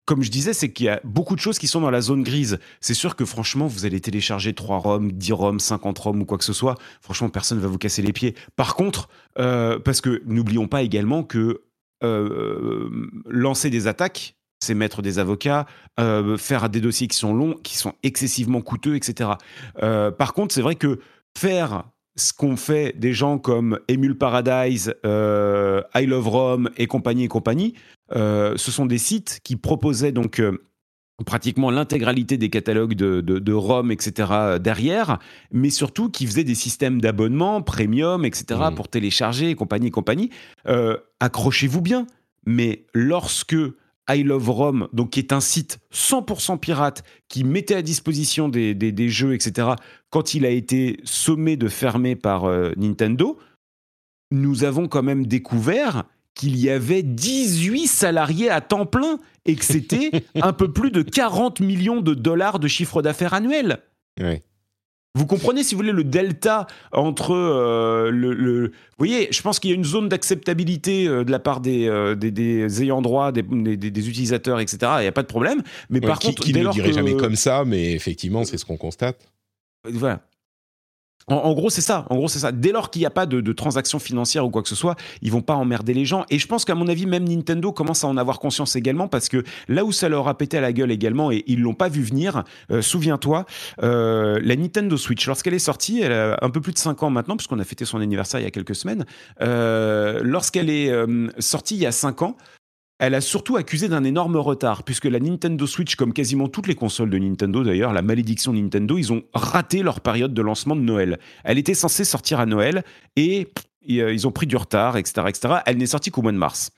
comme je disais, c'est qu'il y a beaucoup de choses qui sont dans la zone grise. C'est sûr que franchement, vous allez télécharger 3 ROM, 10 ROM, 50 ROM ou quoi que ce soit. Franchement, personne ne va vous casser les pieds. Par contre, euh, parce que n'oublions pas également que euh, lancer des attaques, c'est mettre des avocats, euh, faire des dossiers qui sont longs, qui sont excessivement coûteux, etc. par contre, c'est vrai que faire ce qu'ont fait des gens comme Emule Paradise, I Love Rome et compagnie et compagnie, ce sont des sites qui proposaient donc euh, pratiquement l'intégralité des catalogues de, de, ROM, etc. Euh, derrière, mais surtout qui faisaient des systèmes d'abonnement, premium, etc. Mmh. pour télécharger et compagnie, compagnie. Accrochez-vous bien, mais lorsque I Love ROM, donc qui est un site 100% pirate qui mettait à disposition des, des, jeux, etc., quand il a été sommé de fermer par Nintendo, nous avons quand même découvert qu'il y avait 18 salariés à temps plein et que c'était un peu plus de 40 millions de dollars de chiffre d'affaires annuel. Vous comprenez, si vous voulez, le delta entre euh, le, Vous voyez, je pense qu'il y a une zone d'acceptabilité euh, de la part des, euh, des, ayants droit, des, des, utilisateurs, etc. Il n'y a pas de problème. Mais par contre, qui ne le dirait jamais comme ça, mais effectivement, c'est ce qu'on constate. Voilà. En, gros, c'est ça. En gros, c'est ça. Dès lors qu'il n'y a pas de, de transactions financières ou quoi que ce soit, ils vont pas emmerder les gens. Et je pense qu'à mon avis, même Nintendo commence à en avoir conscience également parce que là où ça leur a pété à la gueule également et ils l'ont pas vu venir, euh, souviens-toi, euh, la Nintendo Switch, lorsqu'elle est sortie, elle a un peu plus de 5 ans maintenant, puisqu'on a fêté son anniversaire il y a quelques semaines, euh, lorsqu'elle est sortie il y a 5 ans, elle a surtout accusé d'un énorme retard, puisque la Nintendo Switch, comme quasiment toutes les consoles de Nintendo d'ailleurs, la malédiction Nintendo, ils ont raté leur période de lancement de Noël. Elle était censée sortir à Noël et euh, ils ont pris du retard, etc. etc. Elle n'est sortie qu'au mois de mars.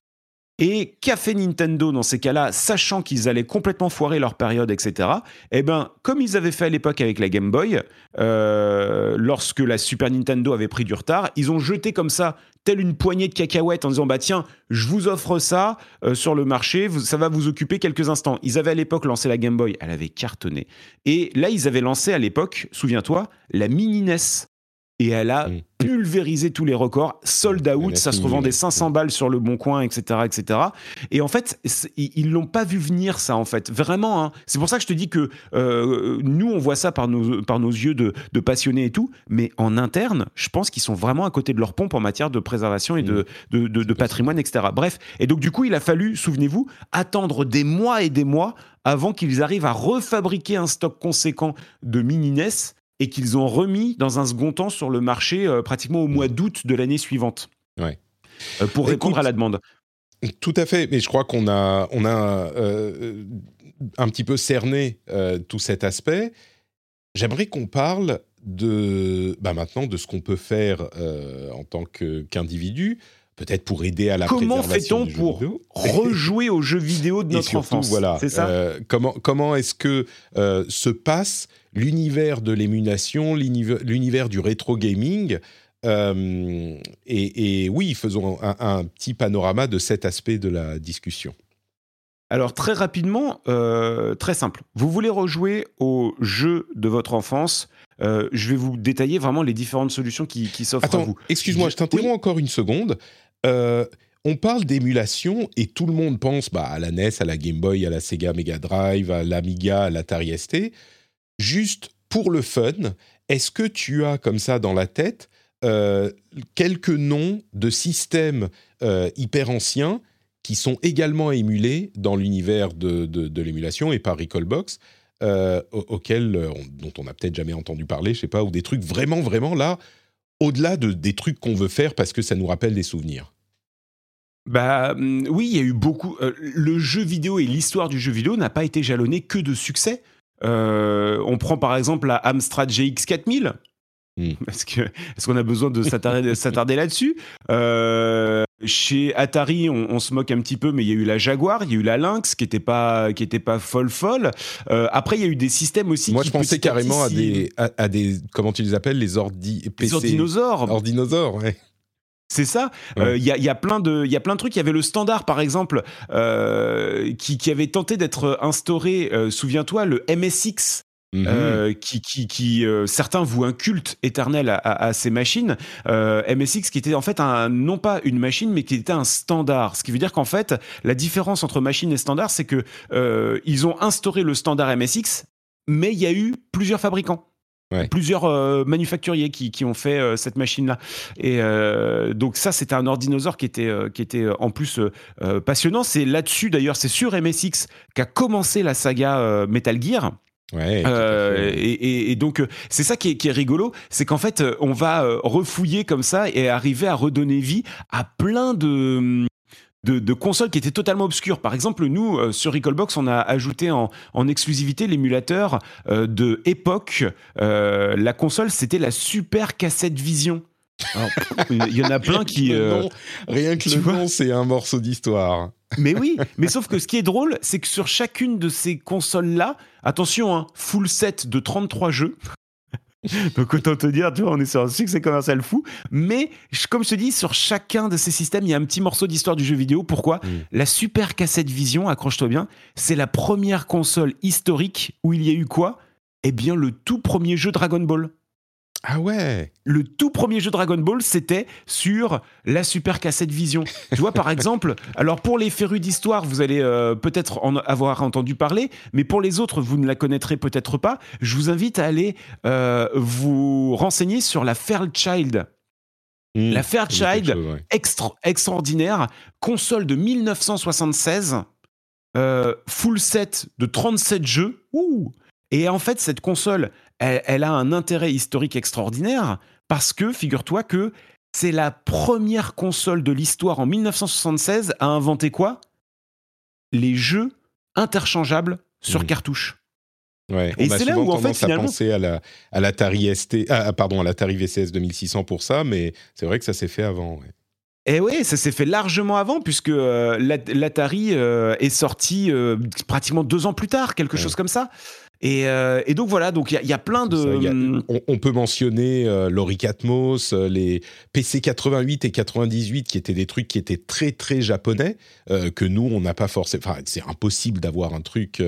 Et qu'a fait Nintendo dans ces cas-là, sachant qu'ils allaient complètement foirer leur période, etc. Eh bien, comme ils avaient fait à l'époque avec la Game Boy, euh, lorsque la Super Nintendo avait pris du retard, ils ont jeté comme ça, telle une poignée de cacahuètes en disant bah tiens, je vous offre ça euh, sur le marché, ça va vous occuper quelques instants. Ils avaient à l'époque lancé la Game Boy, elle avait cartonné. Et là, ils avaient lancé à l'époque, souviens-toi, la Mini NES et elle a mm. pulvérisé tous les records, sold out, ça se revendait 500 balles sur le bon coin, etc., etc. Et en fait, ils l'ont pas vu venir ça, en fait, vraiment. Hein. C'est pour ça que je te dis que euh, nous, on voit ça par nos, par nos yeux de, passionnés et tout, mais en interne, je pense qu'ils sont vraiment à côté de leur pompe en matière de préservation et de, mm. de, patrimoine, etc. Bref, et donc du coup, il a fallu, souvenez-vous, attendre des mois et des mois avant qu'ils arrivent à refabriquer un stock conséquent de mini NES et qu'ils ont remis dans un second temps sur le marché euh, pratiquement au mois d'août de l'année suivante. Ouais. Euh, pour répondre à la demande. Tout à fait, mais je crois qu'on a, on a euh, un petit peu cerné tout cet aspect. J'aimerais qu'on parle de, bah maintenant de ce qu'on peut faire en tant qu'individu peut-être pour aider à la comment préservation fait-on pour rejouer aux jeux vidéo de notre enfance? Voilà, c'est ça? Euh, comment comment est-ce que euh, se passe l'univers de l'émulation, l'univers du rétro gaming euh, et, oui, faisons un, petit panorama de cet aspect de la discussion. Alors très rapidement, très simple. Vous voulez rejouer au jeu de votre enfance Je vais vous détailler vraiment les différentes solutions qui, s'offrent à vous. Excuse-moi, je, t'interromps encore une seconde. on parle d'émulation et tout le monde pense bah, à la NES, à la Game Boy, à la Sega Mega Drive, à l'Amiga, à l'Atari ST. Juste pour le fun, est-ce que tu as comme ça dans la tête euh, quelques noms de systèmes euh, hyper anciens qui sont également émulés dans l'univers de, l'émulation et par Recallbox, euh, auxquels dont on n'a peut-être jamais entendu parler, je sais pas, ou des trucs vraiment, vraiment là, au-delà de, des trucs qu'on veut faire parce que ça nous rappelle des souvenirs? Bah hum, oui, il y a eu beaucoup. le jeu vidéo et l'histoire du jeu vidéo n'a pas été jalonné que de succès. On prend par exemple la Amstrad GX 4000, Hmm. Est-ce qu'on a besoin de s'attarder là-dessus? Euh, Chez Atari, on, se moque un petit peu, mais il y a eu la Jaguar, il y a eu la Lynx, qui n'était pas, qui était pas folle folle. Euh, après, il y a eu des systèmes aussi. Moi, je pensais carrément à, des, à, des, comment tu les appelles, les ordi, PC, les ordinosaures. Ordinosaures, ouais. C'est ça. Euh, il y, a, y, a, plein de, il y a plein de trucs. Il y avait le standard, par exemple, qui, qui, avait tenté d'être instauré. Souviens-toi, le MSX. Mhm. Euh, qui, qui, qui euh, certains vouent un culte éternel à, ces machines. Euh, MSX qui était en fait un, non pas une machine, mais qui était un standard. Ce qui veut dire qu'en fait, la différence entre machine et standard, c'est que ils ont instauré le standard MSX, mais il y a eu plusieurs fabricants. Plusieurs manufacturiers qui, qui, ont fait cette machine-là. Et donc ça, c'était un ordinosaure qui était, qui était en plus passionnant. C'est là-dessus, d'ailleurs, c'est sur MSX qu'a commencé la saga Metal Gear. Ouais, euh, et, donc euh, c'est ça qui est, rigolo, c'est qu'en fait euh, on va refouiller comme ça et arriver à redonner vie à plein de de, consoles qui étaient totalement obscures. Par exemple, nous, sur Recallbox, on a ajouté en, exclusivité l'émulateur de Epoch. la console, c'était la Super Cassette Vision. Il y en a plein qui. rien que le nom, c'est un morceau d'histoire. Mais oui, mais sauf que ce qui est drôle, c'est que sur chacune de ces consoles-là, attention, hein, full set de 33 jeux. Donc autant te dire, tu vois, on est sur un succès commercial fou. Mais comme je te dis, sur chacun de ces systèmes, il y a un petit morceau d'histoire du jeu vidéo. Pourquoi? Mm. La Super Cassette Vision, accroche-toi bien, c'est la première console historique où il y a eu quoi? Eh bien, le tout premier jeu Dragon Ball. Ah ouais Le tout premier jeu Dragon Ball, c'était sur la Super Cassette Vision. tu vois, par exemple, alors pour les férus d'histoire, vous allez euh, peut-être en avoir entendu parler, mais pour les autres, vous ne la connaîtrez peut-être pas. Je vous invite à aller euh, vous renseigner sur la Fairchild. Mmh, la Fairchild, extraordinaire, console de 1976, euh, full set de 37 jeux. Ouh et en fait, cette console, elle, a un intérêt historique extraordinaire parce que, figure-toi que c'est la première console de l'histoire en 1976 à inventer quoi? Les jeux interchangeables sur mmh. cartouche. Ouais, et c'est là où en fait finalement à penser à la à l'Atari ST ah, pardon à l'Atari VCS 2600 pour ça mais c'est vrai que ça s'est fait avant ouais. Et oui, ça s'est fait largement avant, puisque euh, l'Atari euh, est sorti euh, pratiquement deux ans plus tard, quelque chose comme ça. Euh, et, donc voilà, donc il y, a plein de. Hum, on, peut mentionner euh, l'Oricatmos, euh, les PC 88 et 98 qui étaient des trucs qui étaient très très japonais que nous on n'a pas forcément. Enfin, c'est impossible d'avoir un truc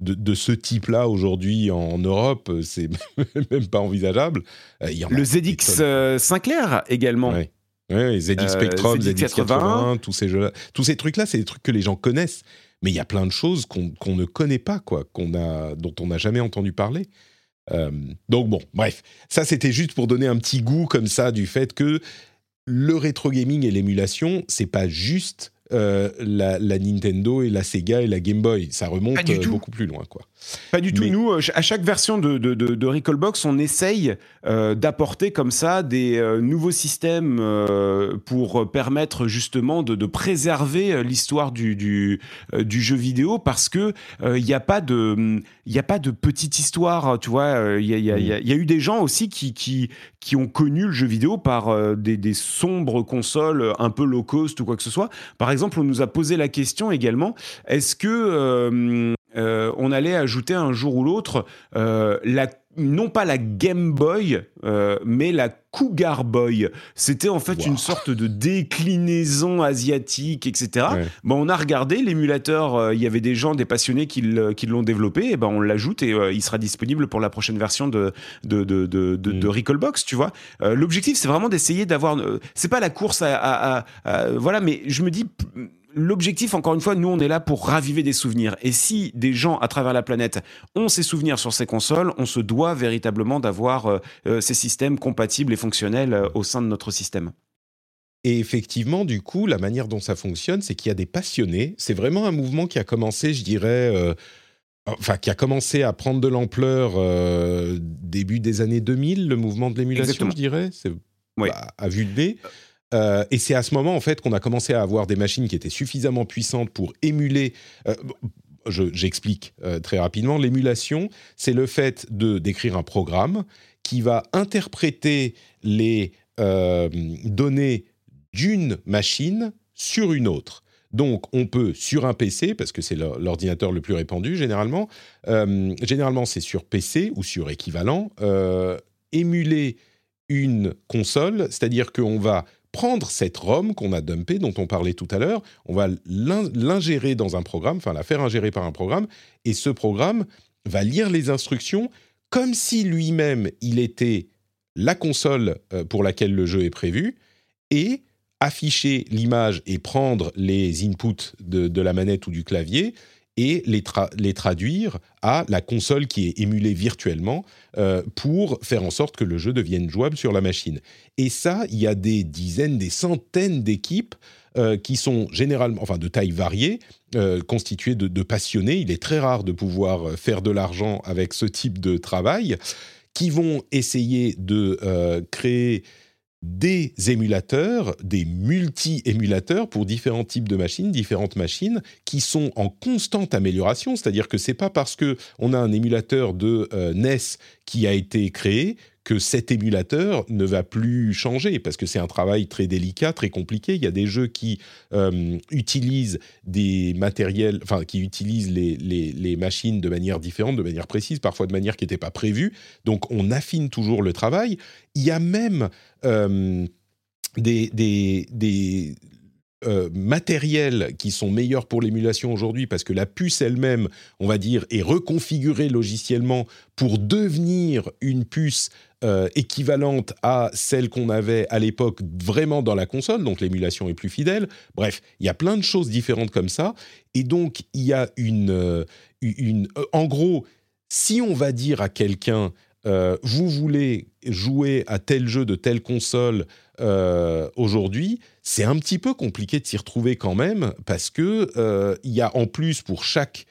de, ce type-là aujourd'hui en Europe. C'est même pas envisageable. le ZX Sinclair également. Oui, ZX Spectrum, ZX 80, tous ces jeux tous ces trucs-là, c'est des trucs que les gens connaissent mais il y a plein de choses qu'on ne connaît pas, quoi, qu'on a, dont on n'a jamais entendu parler. Euh, donc bon, bref, ça c'était juste pour donner un petit goût comme ça du fait que le rétro gaming et l'émulation, c'est pas juste euh, la, Nintendo et la Sega et la Game Boy. Ça remonte euh, beaucoup plus loin, quoi. Pas du tout. Nous, euh, à chaque version de, de, de, Recallbox, on essaye d'apporter comme ça des nouveaux systèmes pour permettre justement de, préserver l'histoire du, du, du, jeu vidéo parce que il n'y a pas de il a pas de petite histoire. Tu vois, il y, y, y, a eu des gens aussi qui, qui, qui ont connu le jeu vidéo par des, des sombres consoles un peu low cost ou quoi que ce soit. Par exemple on nous a posé la question également est-ce que euh, euh, on allait ajouter un jour ou l'autre euh, non pas la Game Boy, euh, mais la Cougar Boy. C'était en fait une sorte de déclinaison asiatique, etc. Bon, on a regardé l'émulateur, euh, il y avait des gens, des passionnés qui l'ont développé, et ben on l'ajoute et euh, il sera disponible pour la prochaine version de, de, de, de, de, mm. Recallbox, tu vois. L'objectif, c'est vraiment d'essayer d'avoir... c'est pas la course à, à, Voilà, mais je me dis l'objectif, encore une fois, nous, on est là pour raviver des souvenirs. Et si des gens à travers la planète ont ces souvenirs sur ces consoles, on se doit véritablement d'avoir euh, euh, ces systèmes compatibles et fonctionnels euh, au sein de notre système. Et effectivement, du coup, la manière dont ça fonctionne, c'est qu'il y a des passionnés. C'est vraiment un mouvement qui a commencé, je dirais, enfin, qui a commencé à prendre de l'ampleur début des années 2000, le mouvement de l'émulation, je dirais. C'est à vue de nez. Euh, et c'est à ce moment en fait qu'on a commencé à avoir des machines qui étaient suffisamment puissantes pour émuler. Euh, j'explique euh, très rapidement. L'émulation, c'est le fait de d'écrire un programme qui va interpréter les données d'une machine sur une autre. Donc, on peut sur un PC, parce que c'est l'ordinateur le plus répandu généralement, généralement c'est sur PC ou sur équivalent, émuler une console, c'est-à-dire qu'on va prendre cette ROM qu'on a dumpée, dont on parlait tout à l'heure, on va l'ingérer dans un programme, enfin la faire ingérer par un programme, et ce programme va lire les instructions comme si lui-même il était la console euh, pour laquelle le jeu est prévu, et afficher l'image et prendre les inputs de, la manette ou du clavier et les, traduire à la console qui est émulée virtuellement euh, pour faire en sorte que le jeu devienne jouable sur la machine. Et ça, il y a des dizaines, des centaines d'équipes euh, qui sont généralement, enfin de taille variée, euh, constituées de, passionnés. Il est très rare de pouvoir faire de l'argent avec ce type de travail, qui vont essayer de créer des émulateurs, des multi-émulateurs pour différents types de machines, différentes machines qui sont en constante amélioration. C'est-à-dire que c'est pas parce que on a un émulateur de euh, NES qui a été créé que cet émulateur ne va plus changer, parce que c'est un travail très délicat, très compliqué. Il y a des jeux qui euh, utilisent des matériels, enfin, qui utilisent les, machines de manière différente, de manière précise, parfois de manière qui n'était pas prévue. Donc, on affine toujours le travail. Il y a même euh, des euh, matériels qui sont meilleurs pour l'émulation aujourd'hui parce que la puce elle-même, on va dire, est reconfigurée logiciellement pour devenir une puce euh, équivalente à celle qu'on avait à l'époque vraiment dans la console, donc l'émulation est plus fidèle. Bref, il y a plein de choses différentes comme ça. Et donc, il y a une... Euh, une en gros, si on va dire à quelqu'un, vous voulez jouer à tel jeu de telle console euh, aujourd'hui, c'est un petit peu compliqué de s'y retrouver quand même parce que euh, il y a en plus pour chaque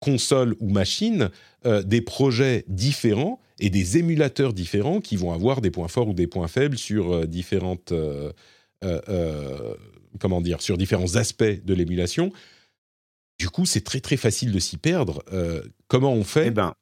console ou machine euh, des projets différents et des émulateurs différents qui vont avoir des points forts ou des points faibles sur différentes comment dire sur différents aspects de l'émulation. Du coup, c'est très très facile de s'y perdre. comment on fait? Eh ben,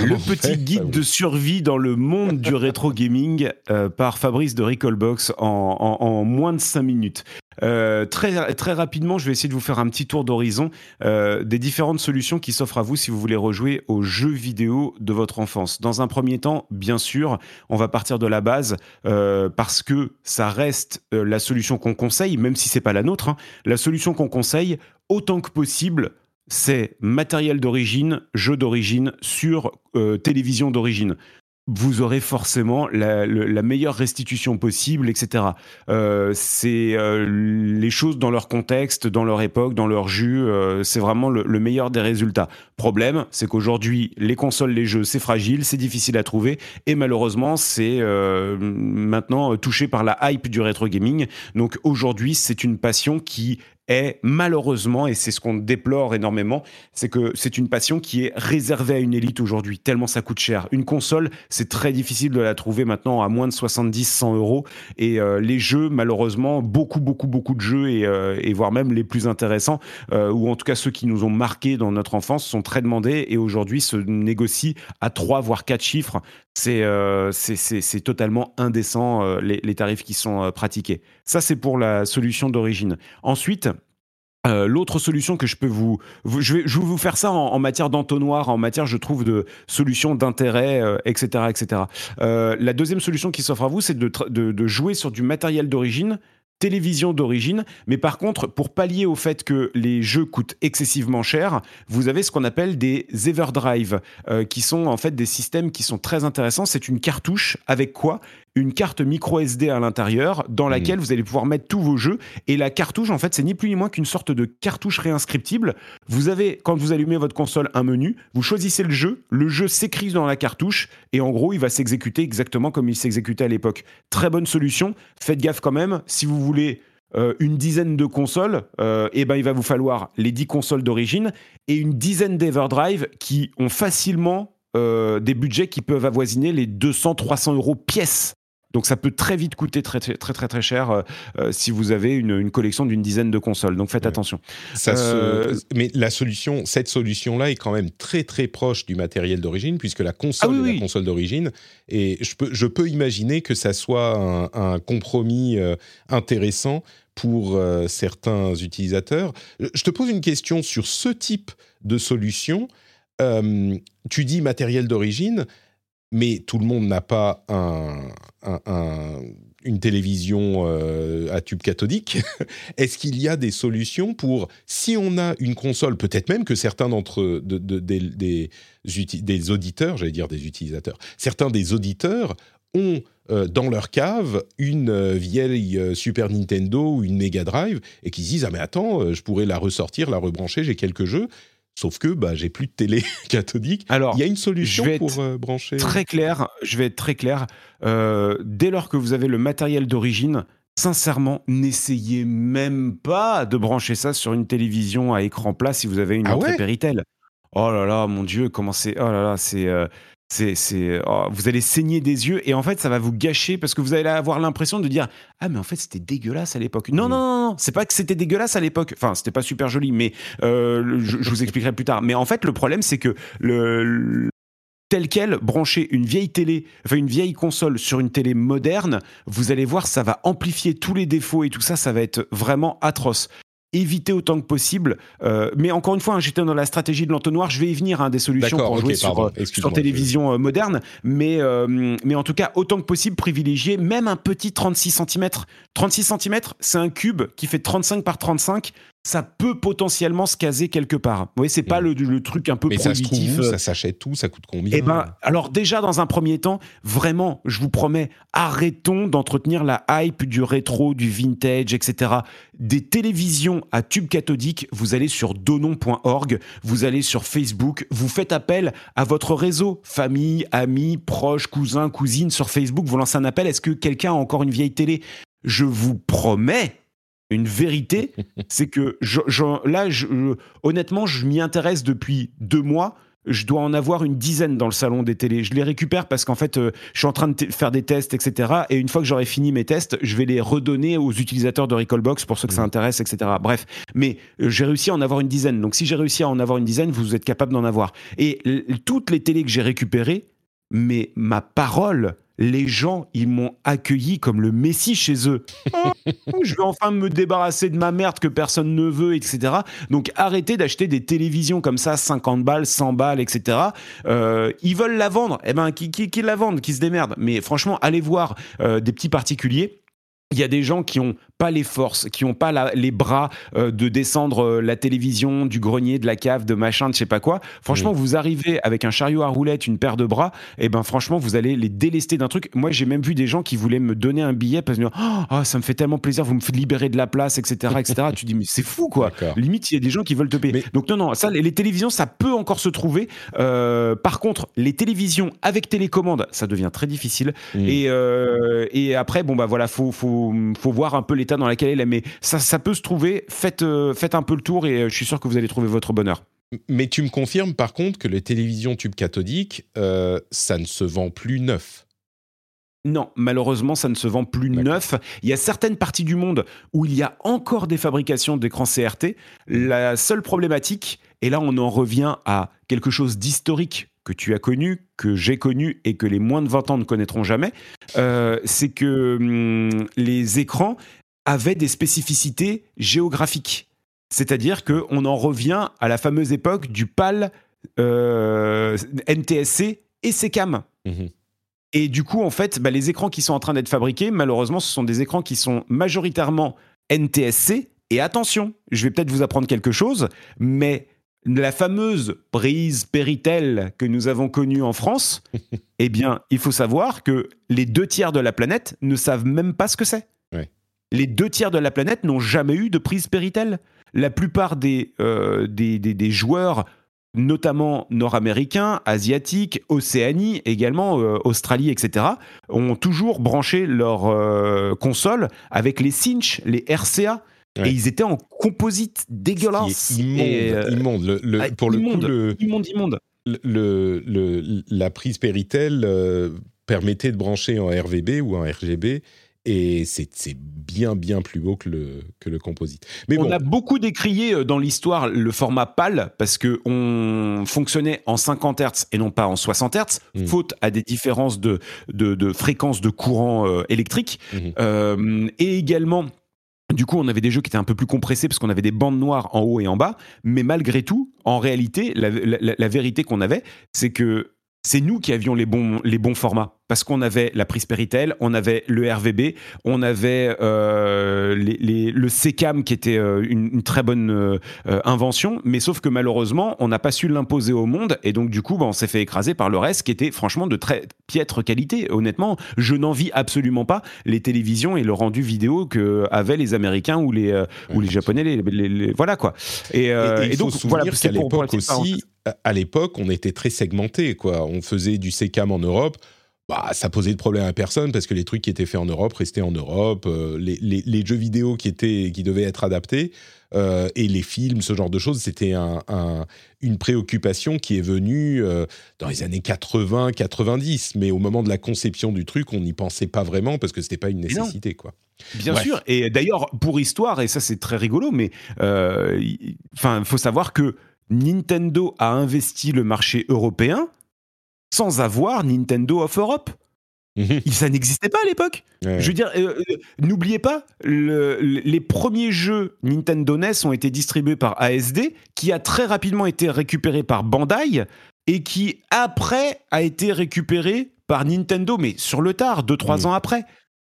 le petit guide de survie dans le monde du rétro gaming euh, par Fabrice de Recallbox en, en, moins de 5 minutes. Euh, très, très rapidement, je vais essayer de vous faire un petit tour d'horizon euh, des différentes solutions qui s'offrent à vous si vous voulez rejouer aux jeux vidéo de votre enfance. Dans un premier temps, bien sûr, on va partir de la base parce que ça reste la solution qu'on conseille, même si c'est pas la nôtre. Hein. la solution qu'on conseille autant que possible c'est matériel d'origine, jeu d'origine sur euh, télévision d'origine. Vous aurez forcément la, meilleure restitution possible, etc. Euh, c'est euh, les choses dans leur contexte, dans leur époque, dans leur jus. c'est vraiment le, le, meilleur des résultats. Problème, c'est qu'aujourd'hui, les consoles, les jeux, c'est fragile, c'est difficile à trouver, et malheureusement, c'est maintenant touché par la hype du rétro gaming. Donc aujourd'hui, c'est une passion qui est malheureusement, et c'est ce qu'on déplore énormément, c'est que c'est une passion qui est réservée à une élite aujourd'hui, tellement ça coûte cher. Une console, c'est très difficile de la trouver maintenant à moins de 70-100 euros. Et euh, les jeux, malheureusement, beaucoup, beaucoup, beaucoup de jeux, et, euh, voire même les plus intéressants, euh, ou en tout cas ceux qui nous ont marqués dans notre enfance, sont très demandés et aujourd'hui se négocient à 3 voire 4 chiffres. C'est c'est totalement indécent les, les, tarifs qui sont pratiqués. Ça, c'est pour la solution d'origine. Ensuite, Euh, l'autre solution que je peux vous, je, vais, je vous faire ça en, matière d'entonnoir, en matière, je trouve, de solutions d'intérêt, etc., etc. la deuxième solution qui s'offre à vous, c'est de, de, jouer sur du matériel d'origine télévision d'origine, mais par contre, pour pallier au fait que les jeux coûtent excessivement cher, vous avez ce qu'on appelle des Everdrive, euh, qui sont en fait des systèmes qui sont très intéressants. C'est une cartouche avec quoi? Une carte micro SD à l'intérieur dans mmh. laquelle vous allez pouvoir mettre tous vos jeux. Et la cartouche, en fait, c'est ni plus ni moins qu'une sorte de cartouche réinscriptible. Vous avez, quand vous allumez votre console, un menu, vous choisissez le jeu, le jeu s'écrit dans la cartouche et en gros, il va s'exécuter exactement comme il s'exécutait à l'époque. Très bonne solution. Faites gaffe quand même, si vous voulez euh, une dizaine de consoles, euh, eh ben, il va vous falloir les 10 consoles d'origine et une dizaine d'Everdrive qui ont facilement euh, des budgets qui peuvent avoisiner les 200-300 euros pièce. Donc ça peut très vite coûter très très très très, cher euh, euh, si vous avez une, collection d'une dizaine de consoles. Donc faites attention. Euh, mais la solution, cette solution-là est quand même très très proche du matériel d'origine puisque la console ah est la console d'origine. Et je peux, je peux imaginer que ça soit un, compromis intéressant pour certains utilisateurs. Je te pose une question sur ce type de solution. tu dis matériel d'origine mais tout le monde n'a pas une télévision euh, à tube cathodique. Est-ce qu'il y a des solutions pour, si on a une console, peut-être même que certains d'entre des, auditeurs, j'allais dire des utilisateurs, certains des auditeurs ont euh, dans leur cave une euh, vieille Super Nintendo ou une Mega Drive et qui se disent ah mais attends je pourrais la ressortir la rebrancher j'ai quelques jeux Sauf que bah, j'ai plus de télé cathodique. Alors, il y a une solution pour euh, brancher. Très clair, je vais être très clair. Euh, dès lors que vous avez le matériel d'origine, sincèrement, n'essayez même pas de brancher ça sur une télévision à écran plat si vous avez une ah entrée Péritel. Oh là là, mon Dieu, comment c'est. Oh là là, c'est. Euh, c'est, oh, vous allez saigner des yeux et en fait ça va vous gâcher parce que vous allez avoir l'impression de dire ah mais en fait c'était dégueulasse à l'époque. Non, non non c'est pas que c'était dégueulasse à l'époque. Enfin c'était pas super joli, mais euh, je, vous expliquerai plus tard. Mais en fait le problème c'est que le, tel quel, brancher une vieille télé, enfin une vieille console sur une télé moderne, vous allez voir, ça va amplifier tous les défauts et tout ça, ça va être vraiment atroce éviter autant que possible. Euh, mais encore une fois, hein, j'étais dans la stratégie de l'entonnoir. Je vais y venir, hein, des solutions pour jouer sur, euh, sur, télévision euh, moderne. Mais, mais en tout cas, autant que possible, privilégier même un petit 36 cm. 36 cm, c'est un cube qui fait 35 par 35 ça peut potentiellement se caser quelque part. Vous voyez, c'est pas le, truc un peu Mais ça se trouve ça s'achète tout, ça coûte combien? Eh ben, alors déjà dans un premier temps, vraiment, je vous promets, arrêtons d'entretenir la hype du rétro, du vintage, etc. Des télévisions à tube cathodique, vous allez sur donon.org, vous allez sur Facebook, vous faites appel à votre réseau, famille, amis, proches, cousins, cousines sur Facebook, vous lancez un appel. Est-ce que quelqu'un a encore une vieille télé? Je vous promets une vérité, c'est que là, honnêtement, je m'y intéresse depuis deux mois. Je dois en avoir une dizaine dans le salon des télés. Je les récupère parce qu'en fait, euh, je suis en train de faire des tests, etc. Et une fois que j'aurai fini mes tests, je vais les redonner aux utilisateurs de Recallbox pour ceux que ça mmh. intéresse, etc. Bref, mais euh, j'ai réussi à en avoir une dizaine. Donc si j'ai réussi à en avoir une dizaine, vous êtes capable d'en avoir. Et toutes les télés que j'ai récupérées, mais ma parole, les gens, ils m'ont accueilli comme le Messie chez eux. je vais enfin me débarrasser de ma merde que personne ne veut, etc. Donc arrêtez d'acheter des télévisions comme ça, 50 balles, 100 balles, etc. Euh, ils veulent la vendre. Eh ben, qui, qui, la vendent, qui se démerdent. Mais franchement, allez voir euh, des petits particuliers. Il y a des gens qui ont pas les forces, qui n'ont pas les bras euh, de descendre euh, la télévision du grenier, de la cave, de machin, de je sais pas quoi. Franchement, vous arrivez avec un chariot à roulettes, une paire de bras, et ben franchement, vous allez les délester d'un truc. Moi, j'ai même vu des gens qui voulaient me donner un billet parce que oh, ça me fait tellement plaisir, vous me faites libérer de la place, etc., etc. tu dis mais c'est fou quoi. Limite, il y a des gens qui veulent te payer. Donc non, non, ça, les, télévisions, ça peut encore se trouver. Euh, par contre, les télévisions avec télécommande, ça devient très difficile. Mm. Et, et après, bon bah voilà, faut faut faut voir un peu l'état dans laquelle elle est. Mais ça, ça peut se trouver. Faites, euh, faites un peu le tour et euh, je suis sûr que vous allez trouver votre bonheur. Mais tu me confirmes par contre que les télévisions tubes cathodiques, euh, ça ne se vend plus neuf. Non, malheureusement, ça ne se vend plus neuf. Il y a certaines parties du monde où il y a encore des fabrications d'écrans CRT. La seule problématique, et là on en revient à quelque chose d'historique que tu as connu, que j'ai connu et que les moins de 20 ans ne connaîtront jamais, c'est que hum, les écrans avaient des spécificités géographiques. C'est-à-dire qu'on en revient à la fameuse époque du PAL, NTSC et SECAM. Mhm. Et du coup, en fait, bah, les écrans qui sont en train d'être fabriqués, malheureusement, ce sont des écrans qui sont majoritairement NTSC. Et attention, je vais peut-être vous apprendre quelque chose, mais la fameuse prise Péritel que nous avons connue en France, eh bien, il faut savoir que les deux tiers de la planète ne savent même pas ce que c'est. Les deux tiers de la planète n'ont jamais eu de prise Péritel. La plupart des, euh, des, des joueurs notamment nord-américains, asiatiques, Océanie également, euh, Australie, etc., ont toujours branché leur euh, console avec les cinch, les RCA. Et ils étaient en composite dégueulasse. Immonde, euh, Le, ah, pour le coup, le, immonde, immonde. Le, la prise Péritel permettait de brancher en RVB ou en RGB et c'est bien bien plus beau que le, que le composite. Mais on a beaucoup décrié euh, dans l'histoire le format PAL parce que on fonctionnait en 50 Hz et non pas en 60 Hz, mmh. faute à des différences de, de, de fréquence de courant euh, électrique. Mmh. Euh, et également, du coup, on avait des jeux qui étaient un peu plus compressés parce qu'on avait des bandes noires en haut et en bas. Mais malgré tout, en réalité, la, la vérité qu'on avait, c'est que c'est nous qui avions les bons, les bons formats. Parce qu'on avait la prise Péritel, on avait le RVB, on avait euh, le CCAM qui était euh, une, très bonne euh, invention, mais sauf que malheureusement, on n'a pas su l'imposer au monde et donc du coup, bah, on s'est fait écraser par le reste qui était franchement de très piètre qualité. Honnêtement, je n'envie absolument pas les télévisions et le rendu vidéo que avaient les Américains ou les, ou les Japonais. Les, voilà quoi. Et, donc, voilà, qu'à l'époque aussi, à l'époque, on était très segmenté. Quoi. On faisait du SECAM en Europe. Bah, ça posait de problème à personne parce que les trucs qui étaient faits en Europe restaient en Europe. Euh, les, jeux vidéo qui, étaient, qui devaient être adaptés euh, et les films, ce genre de choses, c'était une préoccupation qui est venue euh, dans les années 80-90. Mais au moment de la conception du truc, on n'y pensait pas vraiment parce que ce n'était pas une nécessité. Quoi. Bien sûr. Et d'ailleurs, pour histoire, et ça c'est très rigolo, mais il faut savoir que Nintendo a investi le marché européen sans avoir Nintendo of Europe. Mhm. Ça n'existait pas à l'époque. Je veux dire, euh, euh, n'oubliez pas, les premiers jeux Nintendo NES ont été distribués par ASD, qui a très rapidement été récupéré par Bandai, et qui après a été récupéré par Nintendo, mais sur le tard, 2-3 mhm. ans après.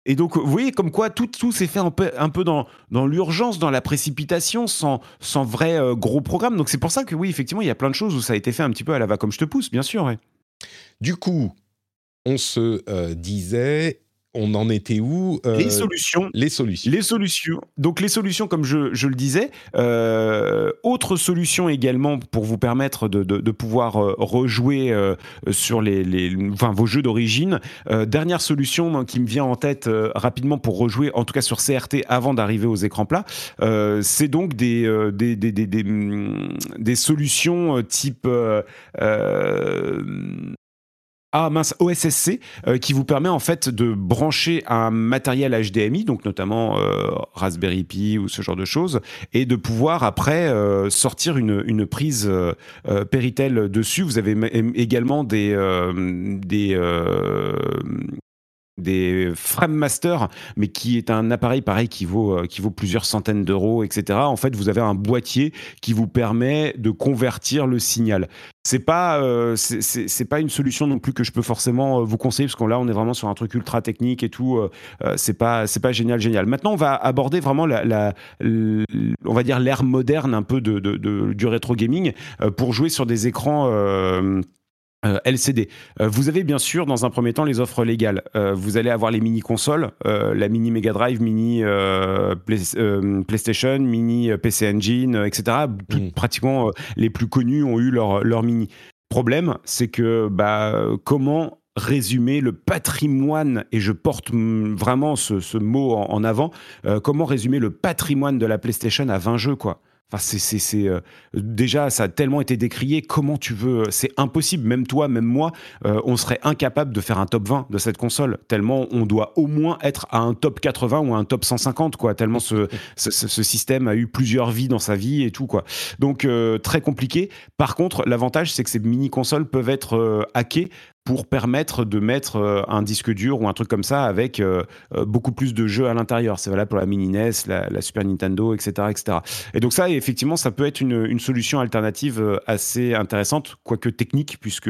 Et donc, vous voyez, comme quoi tout, tout s'est fait un peu, un peu dans, dans l'urgence, dans la précipitation, sans, sans vrai euh, gros programme. Donc, c'est pour ça que, oui, effectivement, il y a plein de choses où ça a été fait un petit peu à la va comme je te pousse, bien sûr. Du coup, on se euh, disait, on en était où euh, Les solutions. Les solutions. Les solutions. Donc les solutions, comme je, le disais. Euh, autre solution également pour vous permettre de, pouvoir euh, rejouer sur les, enfin, vos jeux d'origine. dernière solution qui me vient en tête rapidement pour rejouer, en tout cas sur CRT avant d'arriver aux écrans plats, c'est donc des, des, des, des, des solutions type ah mince, OSSC, euh, qui vous permet en fait de brancher un matériel HDMI, donc notamment euh, Raspberry Pi ou ce genre de choses, et de pouvoir après euh, sortir une, une prise Péritel dessus. Vous avez également des, des des Frame Master, mais qui est un appareil pareil qui vaut, qui vaut plusieurs centaines d'euros, etc. En fait, vous avez un boîtier qui vous permet de convertir le signal c'est pas euh, c'est pas une solution non plus que je peux forcément euh, vous conseiller parce que là on est vraiment sur un truc ultra technique et tout euh, euh, c'est pas c'est pas génial génial maintenant on va aborder vraiment la, on va dire l'ère moderne un peu de, du rétro gaming pour jouer sur des écrans euh, LCD. Euh, vous avez bien sûr dans un premier temps les offres légales. Euh, vous allez avoir les mini consoles, la mini Mega Drive, mini PlayStation, mini PC Engine, etc. Mm. Pratiquement les plus connus ont eu leur, leur mini. Problème, c'est que bah, comment résumer le patrimoine, et je porte vraiment ce, mot en, en avant, comment résumer le patrimoine de la PlayStation à 20 jeux, quoi? C'est, euh, déjà, ça a tellement été décrié. Comment tu veux C'est impossible. Même toi, même moi, euh, on serait incapable de faire un top 20 de cette console. Tellement on doit au moins être à un top 80 ou à un top 150, quoi. Tellement ce, système a eu plusieurs vies dans sa vie et tout, quoi. Donc, euh, très compliqué. Par contre, l'avantage, c'est que ces mini-consoles peuvent être hackées pour permettre de mettre euh, un disque dur ou un truc comme ça avec euh, euh, beaucoup plus de jeux à l'intérieur. C'est valable pour la mini NES, la, Super Nintendo, etc., etc. Et donc ça, effectivement, ça peut être une, solution alternative assez intéressante, quoique technique, puisque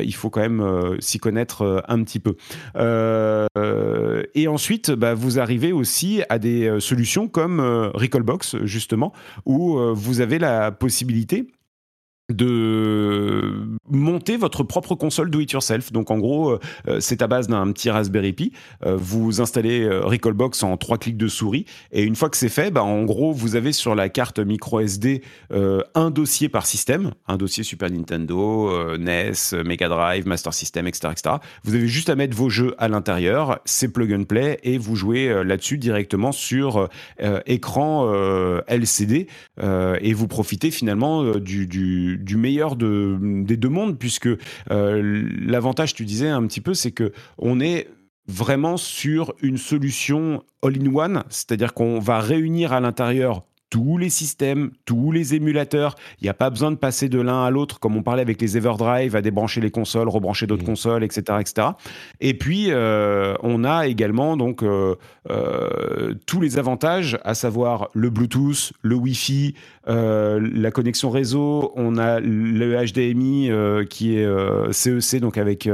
il faut quand même s'y connaître un petit peu. et ensuite, bah, vous arrivez aussi à des solutions comme Recallbox, justement, où vous avez la possibilité de monter votre propre console do it yourself. Donc en gros, euh, c'est à base d'un petit Raspberry Pi. Euh, vous installez euh, Recallbox en trois clics de souris et une fois que c'est fait, bah, en gros, vous avez sur la carte micro SD un dossier par système, un dossier Super Nintendo, NES, Mega Drive, Master System, etc.. Vous avez juste à mettre vos jeux à l'intérieur, c'est plug and play et vous jouez là-dessus directement sur écran LCD et vous profitez finalement du du meilleur de, des deux mondes, puisque euh, l'avantage, tu disais un petit peu, c'est que on est vraiment sur une solution all-in-one, c'est-à-dire qu'on va réunir à l'intérieur tous les systèmes, tous les émulateurs. Il n'y a pas besoin de passer de l'un à l'autre, comme on parlait avec les Everdrive, à débrancher les consoles, rebrancher d'autres mmh. consoles, etc., etc. Et puis, euh, on a également donc euh, euh, tous les avantages, à savoir le Bluetooth, le Wi-Fi, la connexion réseau. On a le HDMI qui est CEC, donc avec, tu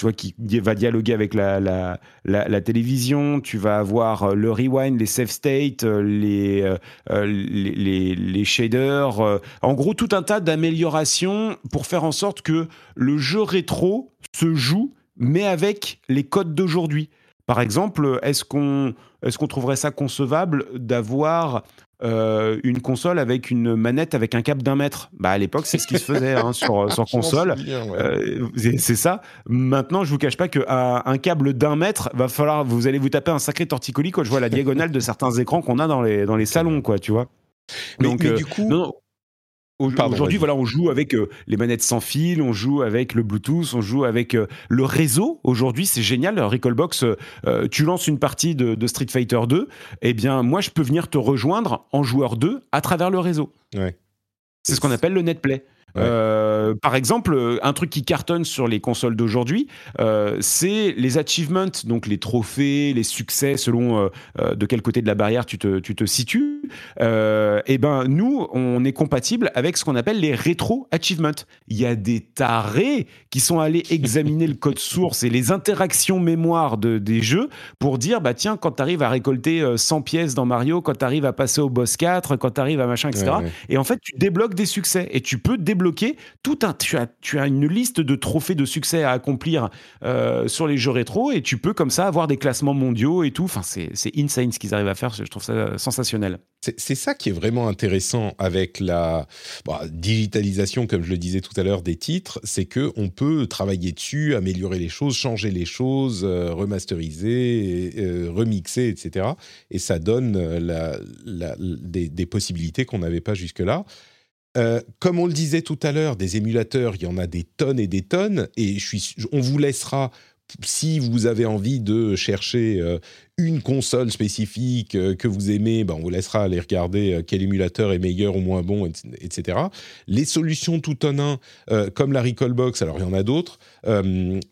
vois, qui va dialoguer avec la, la, la, télévision. Tu vas avoir le rewind, les save state, les les, shaders, euh, en gros tout un tas d'améliorations pour faire en sorte que le jeu rétro se joue, mais avec les codes d'aujourd'hui. Par exemple, est-ce qu'on est qu'on trouverait ça concevable d'avoir euh, une console avec une manette avec un câble d'un mètre. Bah à l'époque, c'est ce qui se faisait hein, sur, sur console. Euh, c'est ça. Maintenant, je vous cache pas qu'à un câble d'un mètre, va falloir, vous allez vous taper un sacré torticolis quand je vois la diagonale de certains écrans qu'on a dans les dans les salons, quoi. Tu vois. Donc, mais, du coup, Aujourd'hui, voilà, on joue avec euh, les manettes sans fil, on joue avec le Bluetooth, on joue avec euh, le réseau. Aujourd'hui, c'est génial. Recallbox, euh, tu lances une partie de, Street Fighter 2, eh bien, moi, je peux venir te rejoindre en joueur 2 à travers le réseau. C'est ce qu'on appelle le netplay. Euh, par exemple, un truc qui cartonne sur les consoles d'aujourd'hui, euh, c'est les achievements, donc les trophées, les succès selon euh, de quel côté de la barrière tu te, tu te situes. et eh ben nous, on est compatible avec ce qu'on appelle les rétro achievements. Il y a des tarés qui sont allés examiner le code source et les interactions mémoire de, des jeux pour dire bah tiens quand tu arrives à récolter 100 pièces dans Mario, quand tu arrives à passer au boss 4, quand tu arrives à machin, etc. Et en fait, tu débloques des succès et tu peux débloquer bloqué tout un. Tu as, tu as une liste de trophées de succès à accomplir euh, sur les jeux rétro et tu peux comme ça avoir des classements mondiaux et tout. Enfin, c'est insane ce qu'ils arrivent à faire. Je trouve ça sensationnel. C'est ça qui est vraiment intéressant avec la bah, digitalisation, comme je le disais tout à l'heure, des titres, c'est que on peut travailler dessus, améliorer les choses, changer les choses, euh, remasteriser, euh, remixer, etc. Et ça donne la, des, des, possibilités qu'on n'avait pas jusque-là. Euh, comme on le disait tout à l'heure, des émulateurs, il y en a des tonnes et des tonnes, et je suis, on vous laissera si vous avez envie de chercher euh, une console spécifique euh, que vous aimez, ben on vous laissera aller regarder euh, quel émulateur est meilleur ou moins bon, etc. Les solutions tout en un, comme la Recallbox, alors il y en a d'autres,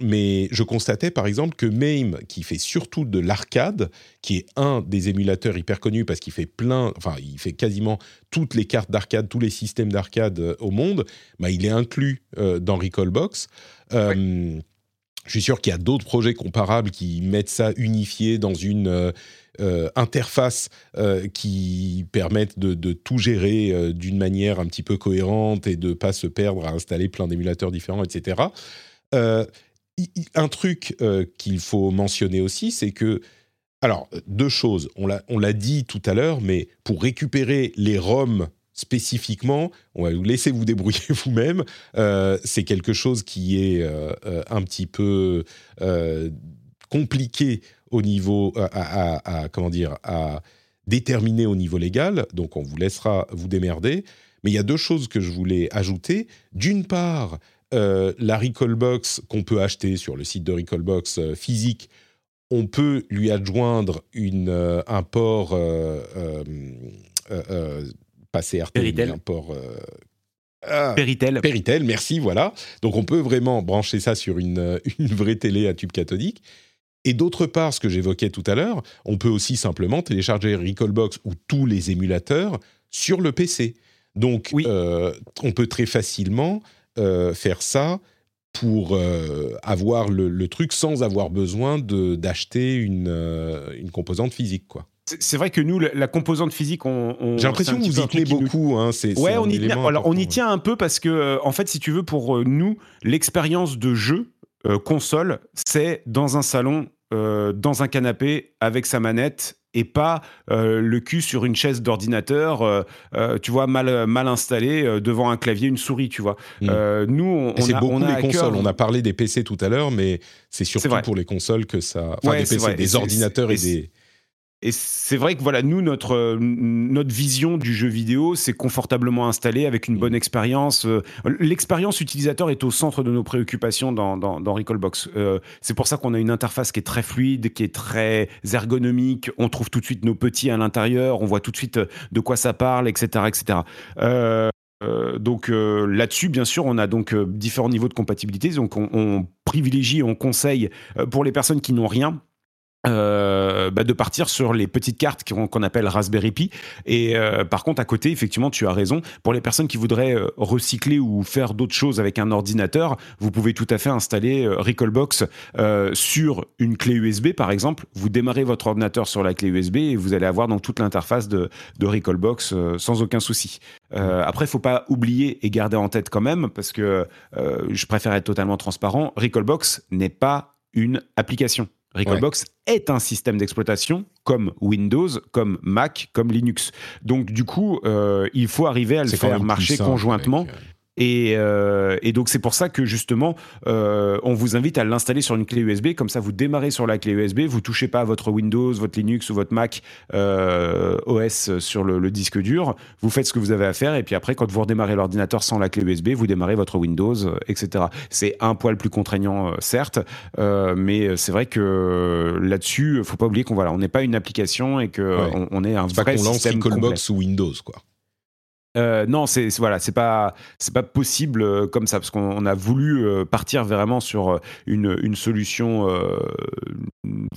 mais je constatais par exemple que MAME, qui fait surtout de l'arcade, qui est un des émulateurs hyper connus parce qu'il fait plein, enfin il fait quasiment toutes les cartes d'arcade, tous les systèmes d'arcade au monde, ben, il est inclus dans Recallbox. Je suis sûr qu'il y a d'autres projets comparables qui mettent ça unifié dans une euh, euh, interface euh, qui permettent de, tout gérer d'une manière un petit peu cohérente et de ne pas se perdre à installer plein d'émulateurs différents, etc. un truc qu'il faut mentionner aussi, c'est que alors, deux choses. On l'a dit tout à l'heure, mais pour récupérer les ROM spécifiquement, on va vous laisser vous débrouiller vous-même. Euh, c'est quelque chose qui est euh, euh, un petit peu compliqué au niveau, à, comment dire, à déterminer au niveau légal. Donc on vous laissera vous démerder. Mais il y a deux choses que je voulais ajouter. D'une part, la Recallbox qu'on peut acheter sur le site de Recallbox physique, on peut lui adjoindre une, un port pas CRT, mais un port. Euh, Ah, Péritel. Péritel, merci, voilà. Donc on peut vraiment brancher ça sur une, une vraie télé à tube cathodique. Et d'autre part, ce que j'évoquais tout à l'heure, on peut aussi simplement télécharger Recallbox ou tous les émulateurs sur le PC. Donc, euh, on peut très facilement euh, faire ça pour euh, avoir le, truc sans avoir besoin d'acheter une, une composante physique, quoi. C'est vrai que nous, la, composante physique, on. J'ai l'impression que vous y tenez beaucoup. Hein, ouais, on y, tient, alors, on y tient un peu parce que, en fait, si tu veux, pour nous, l'expérience de jeu console, c'est dans un salon, dans un canapé, avec sa manette et pas euh, le cul sur une chaise d'ordinateur, euh, euh, tu vois, mal, mal installé devant un clavier, une souris, tu vois. Mm. nous, on, c'est beaucoup les consoles. On a parlé des PC tout à l'heure, mais c'est surtout pour les consoles que ça. Enfin, des PC, des ordinateurs et des et c'est vrai que voilà, nous, notre, euh, notre vision du jeu vidéo, c'est confortablement installé avec une bonne expérience. Euh, l'expérience utilisateur est au centre de nos préoccupations dans, dans, Recallbox. Euh, c'est pour ça qu'on a une interface qui est très fluide, qui est très ergonomique. On trouve tout de suite nos petits à l'intérieur, on voit tout de suite de quoi ça parle, etc. etc. donc là-dessus, bien sûr, on a donc différents niveaux de compatibilité. Donc on, on privilégie, on conseille pour les personnes qui n'ont rien euh, bah de partir sur les petites cartes qu'on appelle Raspberry Pi. Et euh, par contre, à côté, effectivement, tu as raison. Pour les personnes qui voudraient euh, recycler ou faire d'autres choses avec un ordinateur, vous pouvez tout à fait installer Recallbox sur une clé USB, par exemple. Vous démarrez votre ordinateur sur la clé USB et vous allez avoir donc toute l'interface de, de Recallbox sans aucun souci. après, faut pas oublier et garder en tête quand même, parce que je préfère être totalement transparent, Recallbox n'est pas une application. Recalbox est un système d'exploitation comme Windows, comme Mac, comme Linux. Donc du coup, euh, il faut arriver à le faire marcher conjointement. Euh, euh, et, donc c'est pour ça que justement, euh, on vous invite à l'installer sur une clé USB. Comme ça, vous démarrez sur la clé USB, vous touchez pas à votre Windows, votre Linux ou votre Mac euh, OS sur le, disque dur. Vous faites ce que vous avez à faire et puis après, quand vous redémarrez l'ordinateur sans la clé USB, vous démarrez votre Windows, etc. C'est un poil plus contraignant, certes, mais c'est vrai que là-dessus, faut pas oublier qu'on voilà, on n'est pas une application et que on, est un vrai système lance Callbox ou Windows, quoi. Euh, non, c'est voilà, c'est pas c'est pas possible euh, comme ça parce qu'on a voulu euh, partir vraiment sur une, une solution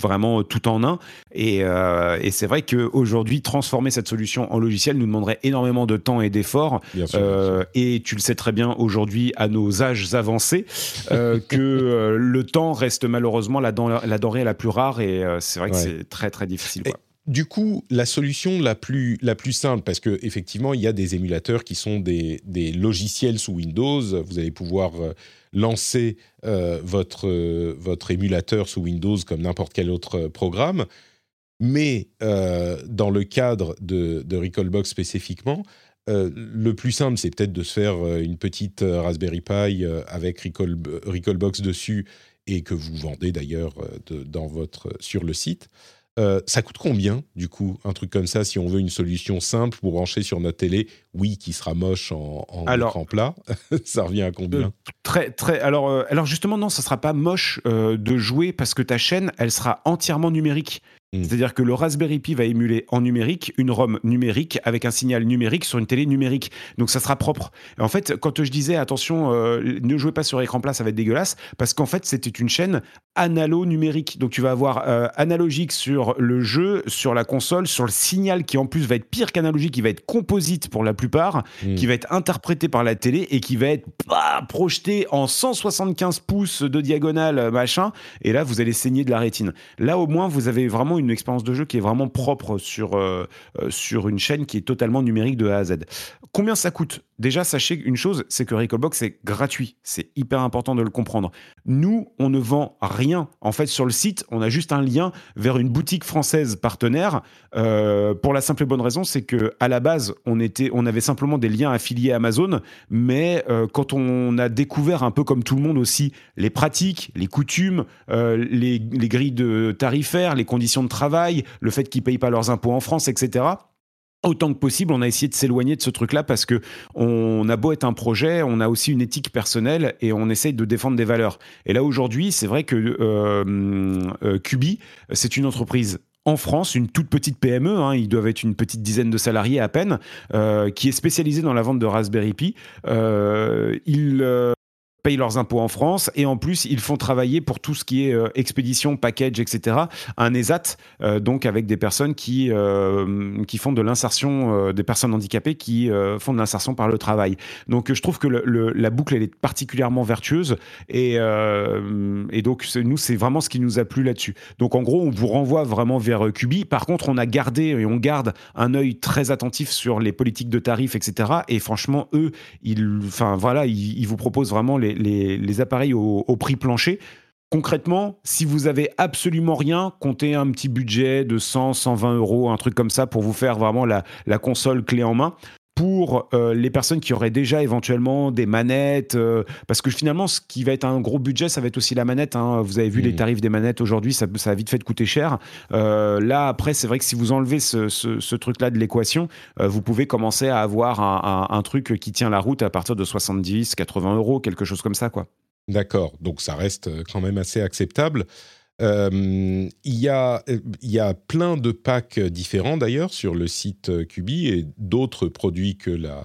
vraiment tout en un. Et, et c'est vrai qu'aujourd'hui transformer cette solution en logiciel nous demanderait énormément de temps et d'efforts. Et tu le sais très bien aujourd'hui à nos âges avancés que le temps reste malheureusement la, la denrée la plus rare. Et c'est vrai que c'est très très difficile. Du coup, la solution la plus, la plus simple, parce qu'effectivement, il y a des émulateurs qui sont des, des, logiciels sous Windows. Vous allez pouvoir euh, lancer euh, votre, euh, votre émulateur sous Windows comme n'importe quel autre programme. Mais dans le cadre de, de Recallbox spécifiquement, le plus simple, c'est peut-être de se faire une petite Raspberry Pi avec Recall, Recallbox dessus et que vous vendez d'ailleurs sur le site. Euh, ça coûte combien, du coup, un truc comme ça, si on veut une solution simple pour brancher sur notre télé Oui, qui sera moche en, en alors, écran plat. ça revient à combien euh, Très, très. Alors, euh, alors justement, non, ça sera pas moche de jouer parce que ta chaîne, elle sera entièrement numérique. Hmm. C'est-à-dire que le Raspberry Pi va émuler en numérique une ROM numérique avec un signal numérique sur une télé numérique. Donc ça sera propre. en fait, quand je disais attention, euh, ne jouez pas sur écran plat, ça va être dégueulasse, parce qu'en fait c'était une chaîne analo numérique. Donc tu vas avoir euh, analogique sur le jeu, sur la console, sur le signal qui en plus va être pire qu'analogique, qui va être composite pour la plupart, hmm. qui va être interprété par la télé et qui va être bah, projeté en 175 pouces de diagonale machin. Et là vous allez saigner de la rétine. Là au moins vous avez vraiment une une expérience de jeu qui est vraiment propre sur, euh, euh, sur une chaîne qui est totalement numérique de A à Z. Combien ça coûte? Déjà, sachez une chose, c'est que Recallbox est gratuit. C'est hyper important de le comprendre. Nous, on ne vend rien. En fait, sur le site, on a juste un lien vers une boutique française partenaire. Euh, pour la simple et bonne raison, c'est que à la base, on était, on avait simplement des liens affiliés à Amazon, mais quand on a découvert un peu comme tout le monde aussi les pratiques, les coutumes, les, les, grilles de tarifaires, les conditions de travail, le fait qu'ils payent pas leurs impôts en France, etc autant que possible, on a essayé de s'éloigner de ce truc-là parce que on a beau être un projet, on a aussi une éthique personnelle et on essaye de défendre des valeurs. Et là aujourd'hui, c'est vrai que euh, euh c'est une entreprise en France, une toute petite PME, hein, ils doivent être une petite dizaine de salariés à peine, qui est spécialisée dans la vente de Raspberry Pi. ils payent leurs impôts en France et en plus ils font travailler pour tout ce qui est euh, expédition, package, etc. Un ESAT, euh, donc avec des personnes qui, euh, qui font de l'insertion, des personnes handicapées qui font de l'insertion par le travail. Donc je trouve que la boucle elle est particulièrement vertueuse et, et donc nous c'est vraiment ce qui nous a plu là-dessus. Donc en gros on vous renvoie vraiment vers Cubi. Par contre on a gardé et on garde un œil très attentif sur les politiques de tarifs, etc. Et franchement eux, ils, voilà, ils vous proposent vraiment les les, appareils au, prix plancher. Concrètement, si vous avez absolument rien, comptez un petit budget de 100, 120 euros, un truc comme ça pour vous faire vraiment la, console clé en main pour euh, les personnes qui auraient déjà éventuellement des manettes, euh, parce que finalement, ce qui va être un gros budget, ça va être aussi la manette. Hein. Vous avez vu les mmh. tarifs des manettes aujourd'hui, ça, ça, a vite fait de coûter cher. Euh, là, après, c'est vrai que si vous enlevez ce, truc-là de l'équation, vous pouvez commencer à avoir un, truc qui tient la route à partir de 70, 80 euros, quelque chose comme ça, quoi. D'accord, donc ça reste quand même assez acceptable. Euh, il, y a, il y a plein de packs différents d'ailleurs sur le site Cubi et d'autres produits que la,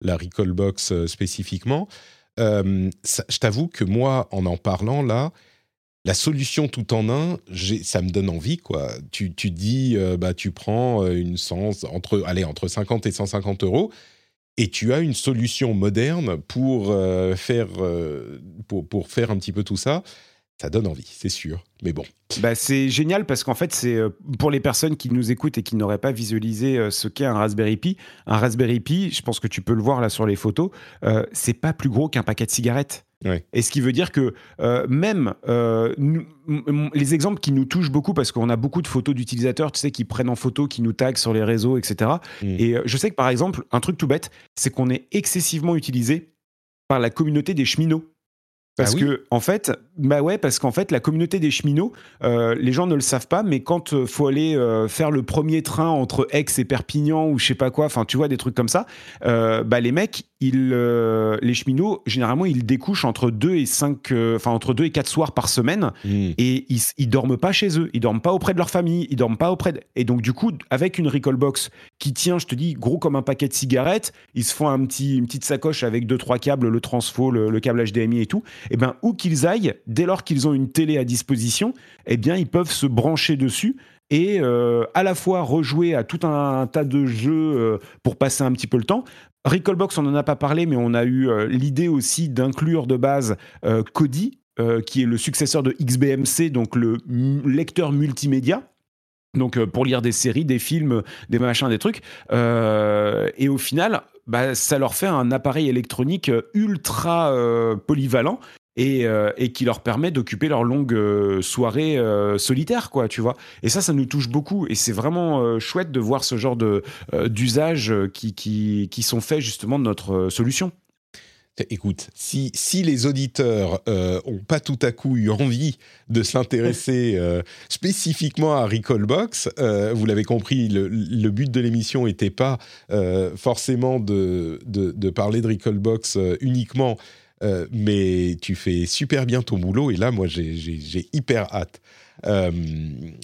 la Recallbox euh, spécifiquement. Euh, je t'avoue que moi, en en parlant là, la solution tout en un, ça me donne envie quoi. Tu, tu dis, bah tu prends une sens entre, allez, entre 50 et 150 euros et tu as une solution moderne pour faire pour, pour faire un petit peu tout ça ça donne envie, c'est sûr. Mais bon. Bah, c'est génial parce qu'en fait, c'est euh, pour les personnes qui nous écoutent et qui n'auraient pas visualisé euh, ce qu'est un Raspberry Pi. Un Raspberry Pi, je pense que tu peux le voir là sur les photos, euh, c'est pas plus gros qu'un paquet de cigarettes. Et ce qui veut dire que même les exemples qui nous touchent beaucoup, parce qu'on a beaucoup de photos d'utilisateurs, tu sais, qui prennent en photo, qui nous taguent sur les réseaux, etc. Et mm. je sais que par exemple, un truc tout bête, c'est qu'on est excessivement utilisé par la communauté des cheminots. Parce ah que en fait, bah ouais, parce qu'en fait, la communauté des cheminots, euh, les gens ne le savent pas, mais quand il euh, faut aller euh, faire le premier train entre Aix et Perpignan ou je sais pas quoi, enfin tu vois des trucs comme ça, bah les mecs, ils, les cheminots, généralement, ils découchent entre 2 et 5, enfin entre 2 et 4 soirs par semaine, mmh. et ils, ils dorment pas chez eux, ils dorment pas auprès de leur famille, ils dorment pas auprès de... et donc du coup, avec une recall box qui tient, je te dis, gros comme un paquet de cigarettes, ils se font un petit, une petite sacoche avec deux trois câbles, le transfo, le, le câble HDMI et tout. Eh ben, où qu'ils aillent, dès lors qu'ils ont une télé à disposition, eh bien, ils peuvent se brancher dessus et euh, à la fois rejouer à tout un, tas de jeux euh, pour passer un petit peu le temps. Recallbox, on n'en a pas parlé, mais on a eu euh, l'idée aussi d'inclure de base Kodi, qui est le successeur de XBMC, donc le lecteur multimédia. Donc pour lire des séries, des films, des machins, des trucs. et au final, bah, ça leur fait un appareil électronique ultra polyvalent euh, et, qui leur permet d'occuper leur longue euh, soirée euh, solitaire, quoi, tu vois. Et ça, ça nous touche beaucoup. Et c'est vraiment chouette de voir ce genre d'usages qui, qui, qui, sont faits justement de notre solution. Écoute, si, si les auditeurs n'ont pas tout à coup eu envie de s'intéresser spécifiquement à Recallbox, vous l'avez compris, le, le, but de l'émission n'était pas forcément de, de, de, parler de Recallbox uniquement euh, mais tu fais super bien ton boulot et là, moi, j'ai hyper hâte. Euh,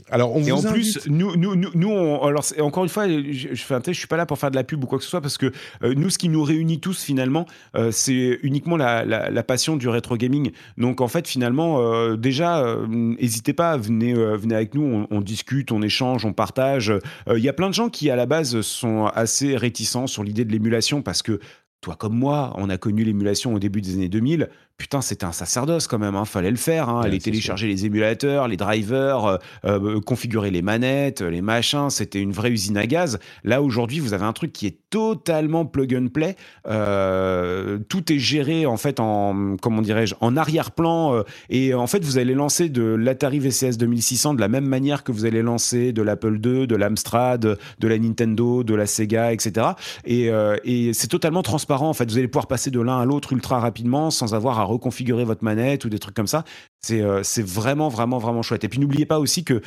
alors, on et en plus, nous, nous, nous, alors encore une fois, je, je, fais je suis pas là pour faire de la pub ou quoi que ce soit parce que euh, nous, ce qui nous réunit tous finalement, c'est uniquement la, la, passion du rétro gaming. Donc en fait, finalement, déjà, n'hésitez pas, venez, venez avec nous, on, on, discute, on échange, on partage. Il y a plein de gens qui à la base sont assez réticents sur l'idée de l'émulation parce que toi comme moi, on a connu l'émulation au début des années 2000 putain, c'était un sacerdoce quand même. Hein. Fallait le faire. Hein. aller télécharger les émulateurs, les drivers, euh, euh, configurer les manettes, les machins. C'était une vraie usine à gaz. Là, aujourd'hui, vous avez un truc qui est totalement plug and play. Euh, tout est géré en fait en comment dirais-je en arrière-plan. et en fait, vous allez lancer de l'Atari VCS 2600 de la même manière que vous allez lancer de l'Apple II, de l'Amstrad, de la Nintendo, de la Sega, etc. Et, et c'est totalement transparent. En fait, vous allez pouvoir passer de l'un à l'autre ultra rapidement sans avoir à reconfigurer votre manette ou des trucs comme ça. C'est c'est vraiment, vraiment, vraiment chouette. Et puis n'oubliez pas aussi que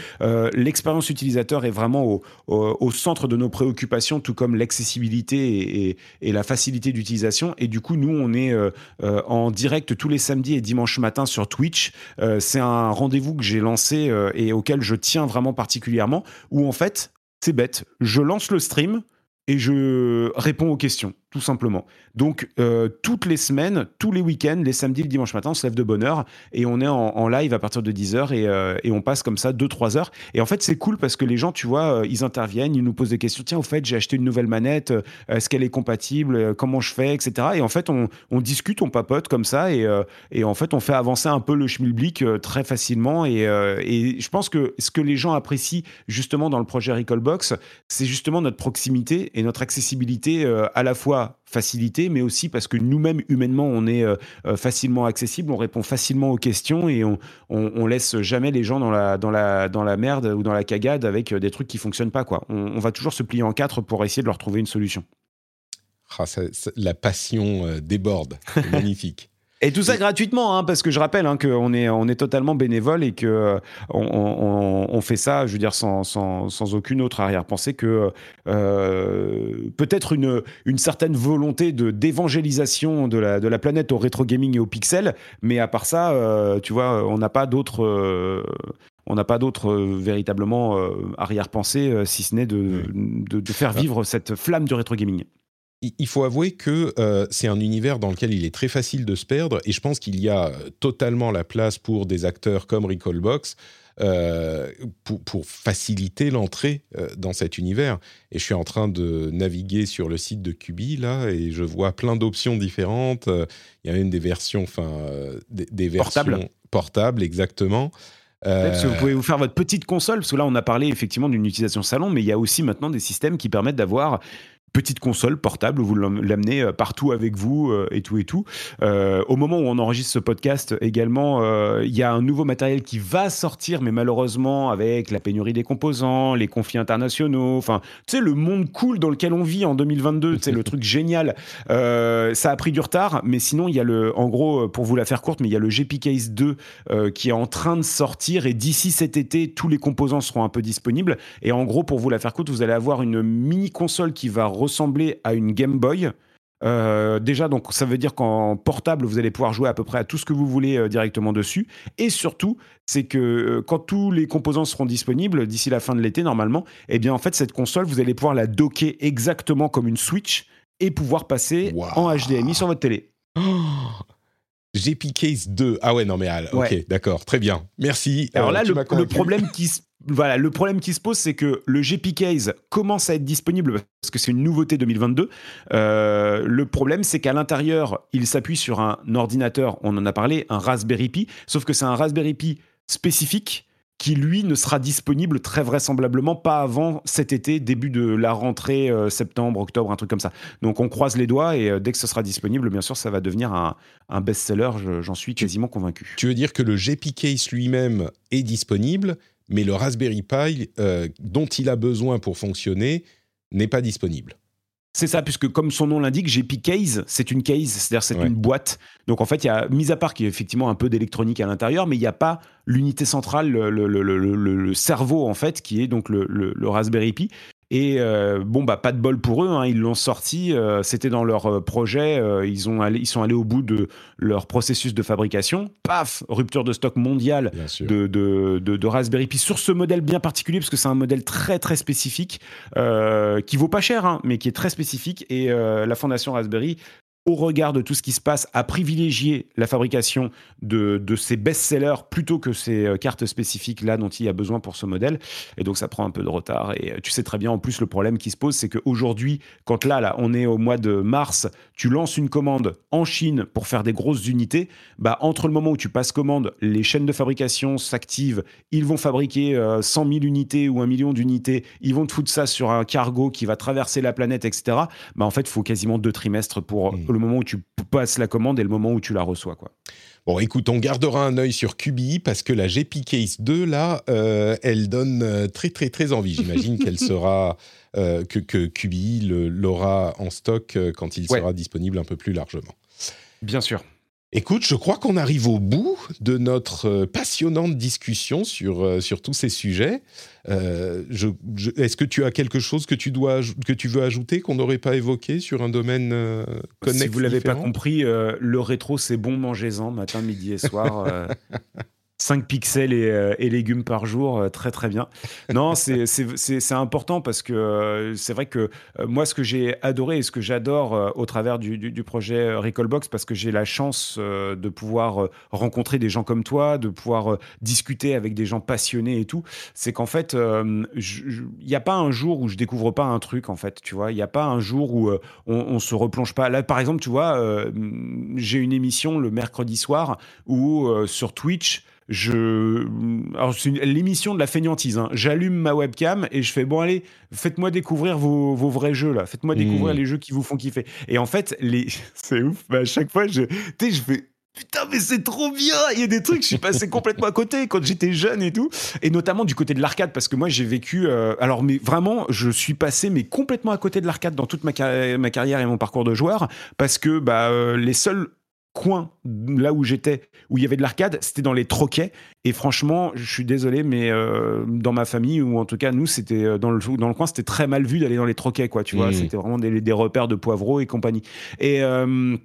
l'expérience utilisateur est vraiment au, au, centre de nos préoccupations, tout comme l'accessibilité et, la facilité d'utilisation. Et du coup, nous, on est en direct tous les samedis et dimanches matin sur Twitch. c'est un rendez-vous que j'ai lancé et auquel je tiens vraiment particulièrement, où en fait, c'est bête, je lance le stream et je réponds aux questions tout simplement. Donc, euh, toutes les semaines, tous les week-ends, les samedis, le dimanche matin, on se lève de bonne heure et on est en, live à partir de 10h euh, et, on passe comme ça 2-3 heures. Et en fait, c'est cool parce que les gens, tu vois, euh, ils interviennent, ils nous posent des questions. Tiens, au fait, j'ai acheté une nouvelle manette, est-ce qu'elle est compatible Comment je fais Etc. Et en fait, on, discute, on papote comme ça et, et, en fait, on fait avancer un peu le schmilblick très facilement. Et, et, je pense que ce que les gens apprécient justement dans le projet Recallbox, c'est justement notre proximité et notre accessibilité à la fois facilité, mais aussi parce que nous-mêmes, humainement, on est euh, euh, facilement accessible, on répond facilement aux questions et on, on, laisse jamais les gens dans la, dans, la, dans la merde ou dans la cagade avec euh, des trucs qui fonctionnent pas. Quoi. On, va toujours se plier en quatre pour essayer de leur trouver une solution. Ah, la passion déborde, magnifique. Et tout ça gratuitement, hein, parce que je rappelle hein, qu'on est, on est totalement bénévole et que euh, on, fait ça, je veux dire, sans, sans, sans aucune autre arrière-pensée que euh, peut-être une, une certaine volonté de d'évangélisation de la, de la planète au rétro gaming et au pixel, mais à part ça, euh, tu vois, on n'a pas d'autres on n'a pas d'autre véritablement arrière-pensée si ce n'est de, de, de, faire vivre cette flamme du rétro gaming il faut avouer que euh, c'est un univers dans lequel il est très facile de se perdre et je pense qu'il y a totalement la place pour des acteurs comme Recallbox euh, pour, pour, faciliter l'entrée euh, dans cet univers. Et je suis en train de naviguer sur le site de Kubi là et je vois plein d'options différentes. Il y a même des versions, enfin des, versions portables, portables exactement. Parce que vous pouvez vous faire votre petite console, parce que là on a parlé effectivement d'une utilisation salon, mais il y a aussi maintenant des systèmes qui permettent d'avoir petite console portable, vous l'amenez euh, partout avec vous euh, et tout et tout. Euh, au moment où on enregistre ce podcast également, il y a un nouveau matériel qui va sortir, mais malheureusement avec la pénurie des composants, les conflits internationaux, enfin, tu sais, le monde cool dans lequel on vit en 2022, c'est le truc génial. ça a pris du retard, mais sinon, il y a le, en gros, pour vous la faire courte, mais il y a le GP Case 2 qui est en train de sortir et d'ici cet été, tous les composants seront un peu disponibles. Et en gros, pour vous la faire courte, vous allez avoir une mini console qui va ressembler à une Game Boy. Euh, déjà, donc ça veut dire qu'en portable, vous allez pouvoir jouer à peu près à tout ce que vous voulez euh, directement dessus. Et surtout, c'est que euh, quand tous les composants seront disponibles d'ici la fin de l'été, normalement, eh bien en fait, cette console, vous allez pouvoir la docker exactement comme une Switch et pouvoir passer en HDMI sur votre télé. GP Case 2. Ah ouais, non mais ok, d'accord, très bien. Merci. Alors là, le, le, problème qui se voilà, le problème qui se pose, c'est que le GP Case commence à être disponible parce que c'est une nouveauté 2022. Euh, le problème, c'est qu'à l'intérieur, il s'appuie sur un ordinateur, on en a parlé, un Raspberry Pi, sauf que c'est un Raspberry Pi spécifique qui lui ne sera disponible très vraisemblablement pas avant cet été, début de la rentrée euh, septembre, octobre, un truc comme ça. Donc on croise les doigts et euh, dès que ce sera disponible, bien sûr, ça va devenir un, un best-seller, j'en suis quasiment convaincu. Tu veux dire que le GP Case lui-même est disponible, mais le Raspberry Pi euh, dont il a besoin pour fonctionner n'est pas disponible? C'est ça, puisque comme son nom l'indique, GP Case, c'est une case, c'est-à-dire c'est une boîte. Donc en fait, il y a, mis à part qu'il y a effectivement un peu d'électronique à l'intérieur, mais il n'y a pas l'unité centrale, le, le, cerveau en fait, qui est donc le, Raspberry Pi. Et euh, bon, bah, pas de bol pour eux, hein, ils l'ont sorti, euh, c'était dans leur euh, projet, ils, ont allé, ils sont allés au bout de leur processus de fabrication. Paf, rupture de stock mondiale de, de, de, Raspberry Pi sur ce modèle bien particulier, parce que c'est un modèle très très spécifique, qui vaut pas cher, hein, mais qui est très spécifique. Et la fondation Raspberry au regard de tout ce qui se passe, à privilégier la fabrication de, ces best-sellers plutôt que ces euh, cartes spécifiques là dont il y a besoin pour ce modèle. Et donc ça prend un peu de retard. Et euh, tu sais très bien, en plus, le problème qui se pose, c'est qu'aujourd'hui, quand là, là, on est au mois de mars, tu lances une commande en Chine pour faire des grosses unités, bah, entre le moment où tu passes commande, les chaînes de fabrication s'activent, ils vont fabriquer 100 euh, 000 unités ou un million d'unités, ils vont te foutre ça sur un cargo qui va traverser la planète, etc. Bah, en fait, il faut quasiment deux trimestres pour mmh le moment où tu passes la commande et le moment où tu la reçois. Quoi. Bon, écoute, on gardera un œil sur QBI parce que la GP Case 2, là, euh, elle donne euh, très, très, très envie. J'imagine qu'elle sera, euh, que, que QBI l'aura en stock quand il sera disponible un peu plus largement. Bien sûr. Écoute, je crois qu'on arrive au bout de notre euh, passionnante discussion sur, euh, sur tous ces sujets. Euh, Est-ce que tu as quelque chose que tu, dois, que tu veux ajouter qu'on n'aurait pas évoqué sur un domaine euh, connexe Si vous l'avez pas compris, le rétro, c'est bon, mangez-en matin, midi et soir. 5 pixels euh, et, légumes par jour, euh, très très bien. Non, c'est important parce que euh, c'est vrai que moi, ce que j'ai adoré et ce que j'adore au travers du, du, projet Recallbox, parce que j'ai la chance de pouvoir rencontrer des gens comme toi, de pouvoir discuter avec des gens passionnés et tout, c'est qu'en fait, il n'y a pas un jour où je découvre pas un truc, en fait, tu vois. Il n'y a pas un jour où on, on, se replonge pas. Là, par exemple, tu vois, j'ai une émission le mercredi soir où sur Twitch, je alors c'est l'émission de la feignantise hein. j'allume ma webcam et je fais bon allez faites-moi découvrir vos, vos, vrais jeux là faites-moi mmh. découvrir les jeux qui vous font kiffer et en fait les c'est ouf à chaque fois je tu je fais Putain, mais c'est trop bien! Il y a des trucs, je suis passé complètement à côté quand j'étais jeune et tout. Et notamment du côté de l'arcade, parce que moi, j'ai vécu. Euh, alors, mais vraiment, je suis passé, mais complètement à côté de l'arcade dans toute ma, ma, carrière et mon parcours de joueur, parce que bah, euh, les seuls coin là où j'étais, où il y avait de l'arcade, c'était dans les troquets. Et franchement, je suis désolé, mais euh, dans ma famille, ou en tout cas nous, c'était euh, dans le, dans le coin, c'était très mal vu d'aller dans les troquets, quoi. Tu vois, mmh. c'était vraiment des, des, repères de poivreaux et compagnie. Et. Euh,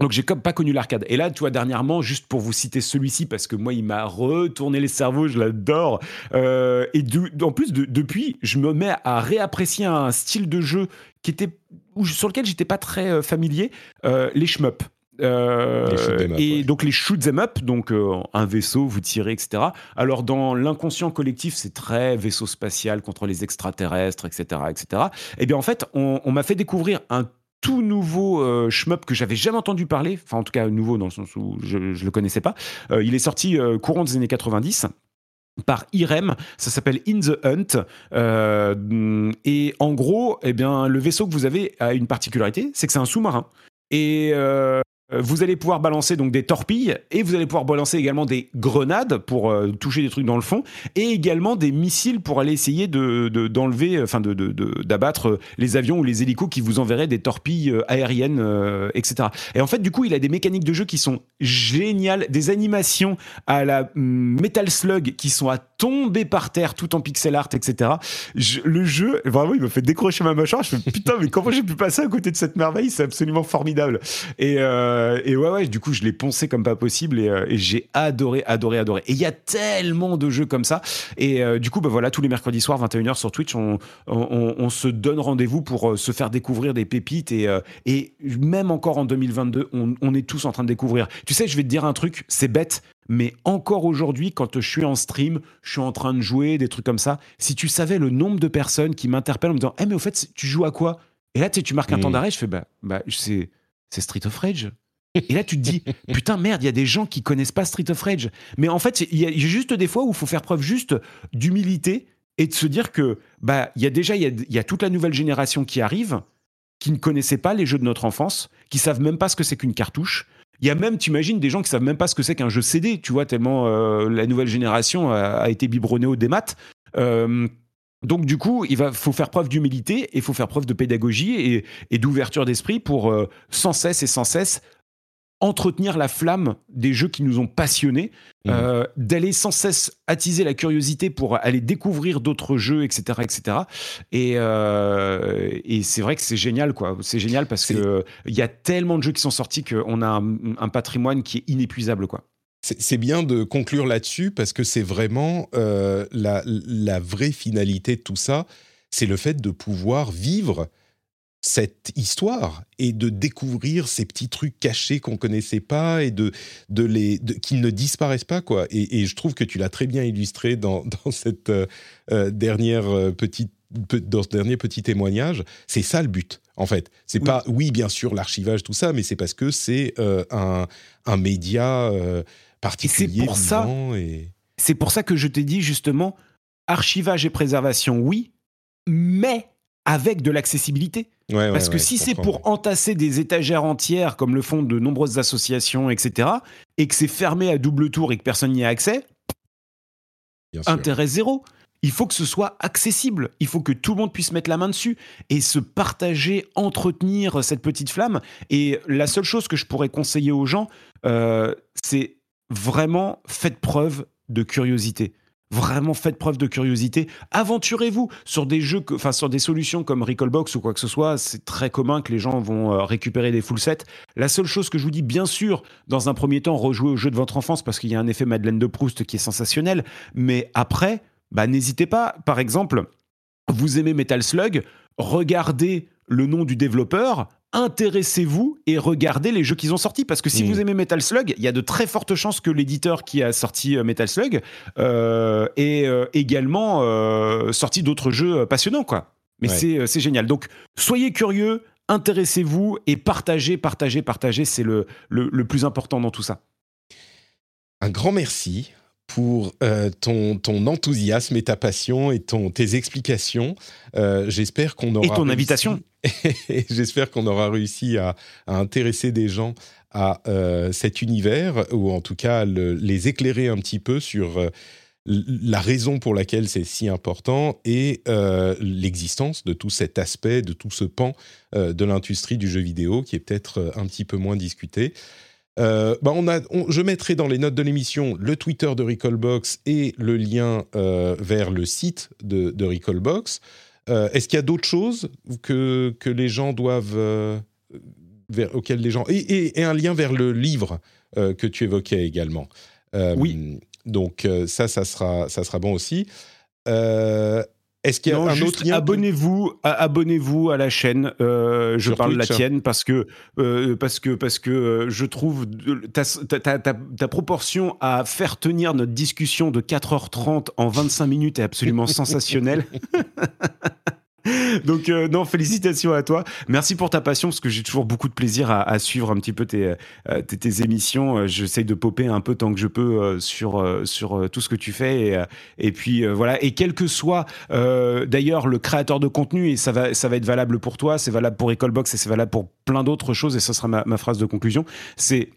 donc j'ai comme pas connu l'arcade. Et là, tu vois, dernièrement, juste pour vous citer celui-ci, parce que moi, il m'a retourné les cerveaux, je l'adore. et en plus, depuis, je me mets à réapprécier un style de jeu qui était sur lequel j'étais pas très familier, les shmups. Euh, et donc les shoot them up, donc euh, un vaisseau, vous tirez, etc. Alors dans l'inconscient collectif, c'est très vaisseau spatial contre les extraterrestres, etc., etc. Et bien en fait, on, m'a fait découvrir un tout nouveau euh, shmup que j'avais jamais entendu parler, enfin en tout cas nouveau dans le sens où je, ne le connaissais pas. il est sorti courant des années 90 par IREM, ça s'appelle In the Hunt, et en gros, eh bien, le vaisseau que vous avez a une particularité, c'est que c'est un sous-marin. Et euh, vous allez pouvoir balancer donc des torpilles et vous allez pouvoir balancer également des grenades pour euh, toucher des trucs dans le fond et également des missiles pour aller essayer de d'enlever, enfin de, d'abattre les avions ou les hélicos qui vous enverraient des torpilles euh, aériennes, etc. Et en fait, du coup, il a des mécaniques de jeu qui sont géniales, des animations à la mm, Metal Slug qui sont à tomber par terre tout en pixel art, etc. le jeu, vraiment, il me fait décrocher ma mâchoire. Je fais putain, mais comment j'ai pu passer à côté de cette merveille? C'est absolument formidable. Et euh, et ouais, ouais, du coup, je l'ai poncé comme pas possible et, euh, j'ai adoré, adoré, adoré. Et il y a tellement de jeux comme ça. Et euh, du coup, bah voilà, tous les mercredis soirs, 21h sur Twitch, on, on, se donne rendez-vous pour se faire découvrir des pépites. Et, et même encore en 2022, on, on est tous en train de découvrir. Tu sais, je vais te dire un truc, c'est bête, mais encore aujourd'hui, quand je suis en stream, je suis en train de jouer, des trucs comme ça, si tu savais le nombre de personnes qui m'interpellent en me disant Eh, mais au fait, tu joues à quoi? Et là, tu sais, tu marques un temps d'arrêt, je fais Bah, bah c'est Street of Rage. Et là, tu te dis, putain, merde, il y a des gens qui connaissent pas Street of Rage. Mais en fait, il y a juste des fois où il faut faire preuve juste d'humilité et de se dire que, bah, il y a déjà, il y a, toute la nouvelle génération qui arrive, qui ne connaissait pas les jeux de notre enfance, qui savent même pas ce que c'est qu'une cartouche. Il y a même, tu imagines, des gens qui savent même pas ce que c'est qu'un jeu CD, tu vois, tellement euh, la nouvelle génération a, été biberonnée au démat. Euh, donc du coup, il va, faut faire preuve d'humilité et il faut faire preuve de pédagogie et, d'ouverture d'esprit pour euh, sans cesse et sans cesse entretenir la flamme des jeux qui nous ont passionnés, mmh. euh, d'aller sans cesse attiser la curiosité pour aller découvrir d'autres jeux, etc., etc. Euh, et, c'est vrai que c'est génial, quoi. C'est génial parce que il y a tellement de jeux qui sont sortis qu'on a un, patrimoine qui est inépuisable, quoi. C'est bien de conclure là-dessus parce que c'est vraiment euh, la, la, vraie finalité de tout ça, c'est le fait de pouvoir vivre cette histoire et de découvrir ces petits trucs cachés qu'on connaissait pas et de, de les qu'ils ne disparaissent pas quoi. Et, je trouve que tu l'as très bien illustré dans, dans cette euh, euh, dernière euh, petite dans ce dernier petit témoignage. C'est ça le but en fait. C'est pas oui bien sûr l'archivage tout ça mais c'est parce que c'est un, un média particulier c'est pour ça c'est pour ça que je t'ai dit justement archivage et préservation oui mais avec de l'accessibilité parce que si c'est pour entasser des étagères entières, comme le font de nombreuses associations, etc., et que c'est fermé à double tour et que personne n'y a accès, intérêt zéro. Il faut que ce soit accessible. Il faut que tout le monde puisse mettre la main dessus et se partager, entretenir cette petite flamme. Et la seule chose que je pourrais conseiller aux gens, c'est vraiment faites preuve de curiosité. Vraiment, faites preuve de curiosité. Aventurez-vous sur des jeux, enfin sur des solutions comme Recallbox ou quoi que ce soit. C'est très commun que les gens vont euh, récupérer des full sets. La seule chose que je vous dis, bien sûr, dans un premier temps, rejouez au jeu de votre enfance parce qu'il y a un effet Madeleine de Proust qui est sensationnel. Mais après, bah, n'hésitez pas. Par exemple, vous aimez Metal Slug, regardez le nom du développeur, intéressez-vous et regardez les jeux qu'ils ont sortis. Parce que si vous mm. aimez Metal Slug, il y a de très fortes chances que l'éditeur qui a sorti euh, Metal Slug euh, ait euh, également sorti d'autres jeux passionnants. quoi. Mais c'est génial. Donc, soyez curieux, intéressez-vous et partagez, partagez, partagez. C'est le, le, plus important dans tout ça. Un grand merci pour ton, ton, enthousiasme et ta passion et ton, tes explications. J'espère qu'on aura... Et ton invitation. J'espère qu'on aura réussi à, intéresser des gens à euh, cet univers, ou en tout cas les éclairer un petit peu sur la raison pour laquelle c'est si important et l'existence de tout cet aspect, de tout ce pan de l'industrie du jeu vidéo qui est peut-être un petit peu moins discuté. Euh, bah je mettrai dans les notes de l'émission le Twitter de Recallbox et le lien euh, vers le site de, de Recallbox. Euh, est-ce qu'il y a d'autres choses que, que les gens doivent. vers, auxquelles les gens. Et, et, un lien vers le livre que tu évoquais également. oui. Donc, ça, ça sera, ça sera bon aussi. Est-ce qu'il y a un autre lien Abonnez-vous, abonnez-vous à la chaîne. Euh, je parle de la tienne parce que euh, parce que parce que euh, je trouve ta, ta, ta, ta, proportion à faire tenir notre discussion de 4h30 en 25 minutes est absolument sensationnelle. Donc euh, non, félicitations à toi. Merci pour ta passion parce que j'ai toujours beaucoup de plaisir à, suivre un petit peu tes, euh, émissions. Euh, j'essaye de popper un peu tant que je peux sur, tout ce que tu fais. Et, puis voilà. Et quel que soit d'ailleurs le créateur de contenu, et ça va, être valable pour toi, c'est valable pour Recallbox et c'est valable pour plein d'autres choses. Et ce sera ma, ma phrase de conclusion. C'est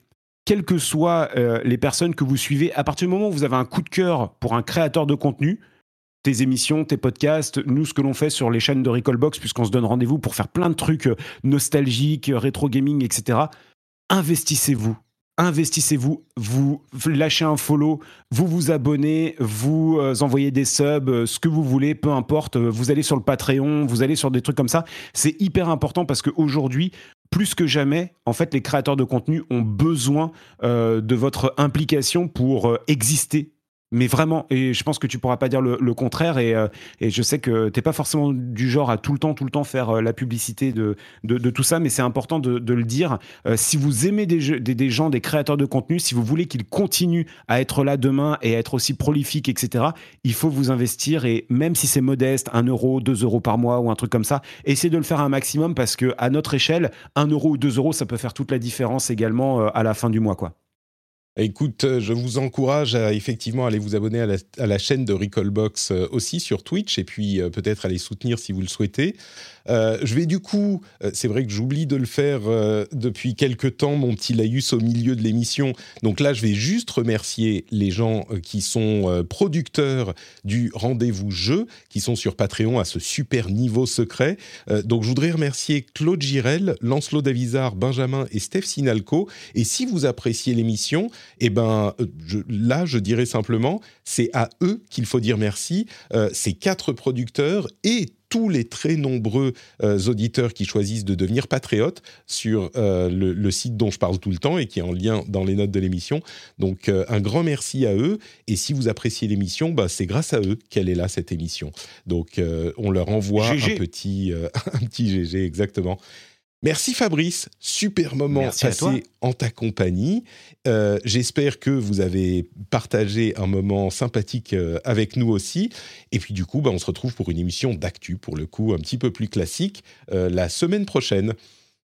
quelles que soient les personnes que vous suivez, à partir du moment où vous avez un coup de cœur pour un créateur de contenu, tes émissions, tes podcasts, nous ce que l'on fait sur les chaînes de Recallbox, puisqu'on se donne rendez-vous pour faire plein de trucs euh, nostalgiques, euh, rétro gaming, etc. Investissez-vous. Investissez-vous, vous lâchez un follow, vous vous abonnez, vous euh, envoyez des subs, ce que vous voulez, peu importe. Vous allez sur le Patreon, vous allez sur des trucs comme ça. C'est hyper important parce qu'aujourd'hui, plus que jamais, en fait, les créateurs de contenu ont besoin de votre implication pour exister mais vraiment, et je pense que tu pourras pas dire le, contraire, et, euh, et, je sais que t'es pas forcément du genre à tout le temps, tout le temps faire euh, la publicité de, de, tout ça, mais c'est important de, de, le dire. Euh, si vous aimez des, des, des, gens, des créateurs de contenu, si vous voulez qu'ils continuent à être là demain et à être aussi prolifiques, etc., il faut vous investir, et même si c'est modeste, 1 euro, 2 euros par mois ou un truc comme ça, essayez de le faire un maximum parce que à notre échelle, 1 euro ou 2 euros, ça peut faire toute la différence également à la fin du mois, quoi. Écoute, euh, je vous encourage à effectivement aller vous abonner à la, chaîne de Recallbox euh, aussi sur Twitch et puis euh, peut-être aller soutenir si vous le souhaitez. Euh, je vais du coup, euh, c'est vrai que j'oublie de le faire euh, depuis quelques temps, mon petit laïus au milieu de l'émission. Donc là, je vais juste remercier les gens qui sont producteurs du rendez-vous jeu, qui sont sur Patreon à ce super niveau secret. donc je voudrais remercier Claude Girel, Lancelot Davizard, Benjamin et Steph Sinalco. Et si vous appréciez l'émission, eh ben là, je dirais simplement, c'est à eux qu'il faut dire merci. ces quatre producteurs et tous les très nombreux euh, auditeurs qui choisissent de devenir patriotes sur euh, le, site dont je parle tout le temps et qui est en lien dans les notes de l'émission. Donc euh, un grand merci à eux. Et si vous appréciez l'émission, bah, c'est grâce à eux qu'elle est là, cette émission. Donc on leur envoie un petit, un petit GG, exactement. Merci Fabrice, super moment passé en ta compagnie. Euh, j'espère que vous avez partagé un moment sympathique euh, avec nous aussi. Et puis du coup, bah, on se retrouve pour une émission d'actu, pour le coup un petit peu plus classique, euh, la semaine prochaine.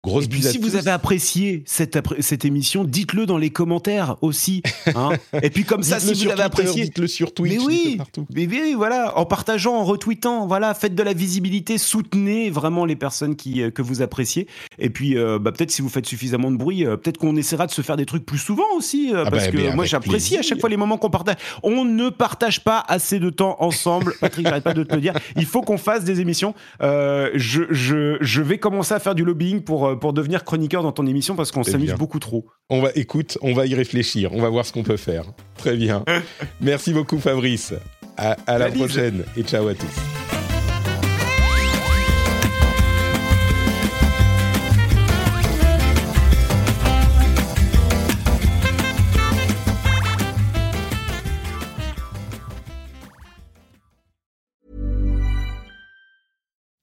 Grosse et puis si vous avez apprécié cette, cette émission, dites-le dans les commentaires aussi. Hein. et puis comme ça, si vous l'avez apprécié, dites-le sur Twitch, mais oui, partout. Mais oui, voilà, en partageant, en retweetant, voilà, faites de la visibilité, soutenez vraiment les personnes qui, euh, que vous appréciez. Et puis euh, bah, peut-être si vous faites suffisamment de bruit, euh, peut-être qu'on essaiera de se faire des trucs plus souvent aussi, ah parce bah, que moi j'apprécie à chaque fois les moments qu'on partage. On ne partage pas assez de temps ensemble. Patrick, j'arrête pas de te le dire. Il faut qu'on fasse des émissions. je, je, je vais commencer à faire du lobbying pour pour, pour devenir chroniqueur dans ton émission parce qu'on s'amuse beaucoup trop. On va, écoute, on va y réfléchir. On va voir ce qu'on peut faire. Très bien. Merci beaucoup, Fabrice. À, la prochaine et ciao à tous.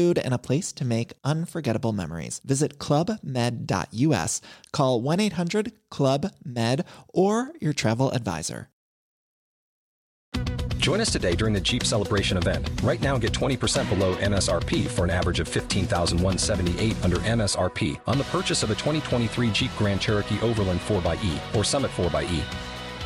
food, and a place to make unforgettable memories. Visit clubmed.us, call 1 800 Club Med, or your travel advisor. Join us today during the Jeep Celebration event. Right now, get 20% below MSRP for an average of 15178 under MSRP on the purchase of a 2023 Jeep Grand Cherokee Overland 4xE or Summit 4xE.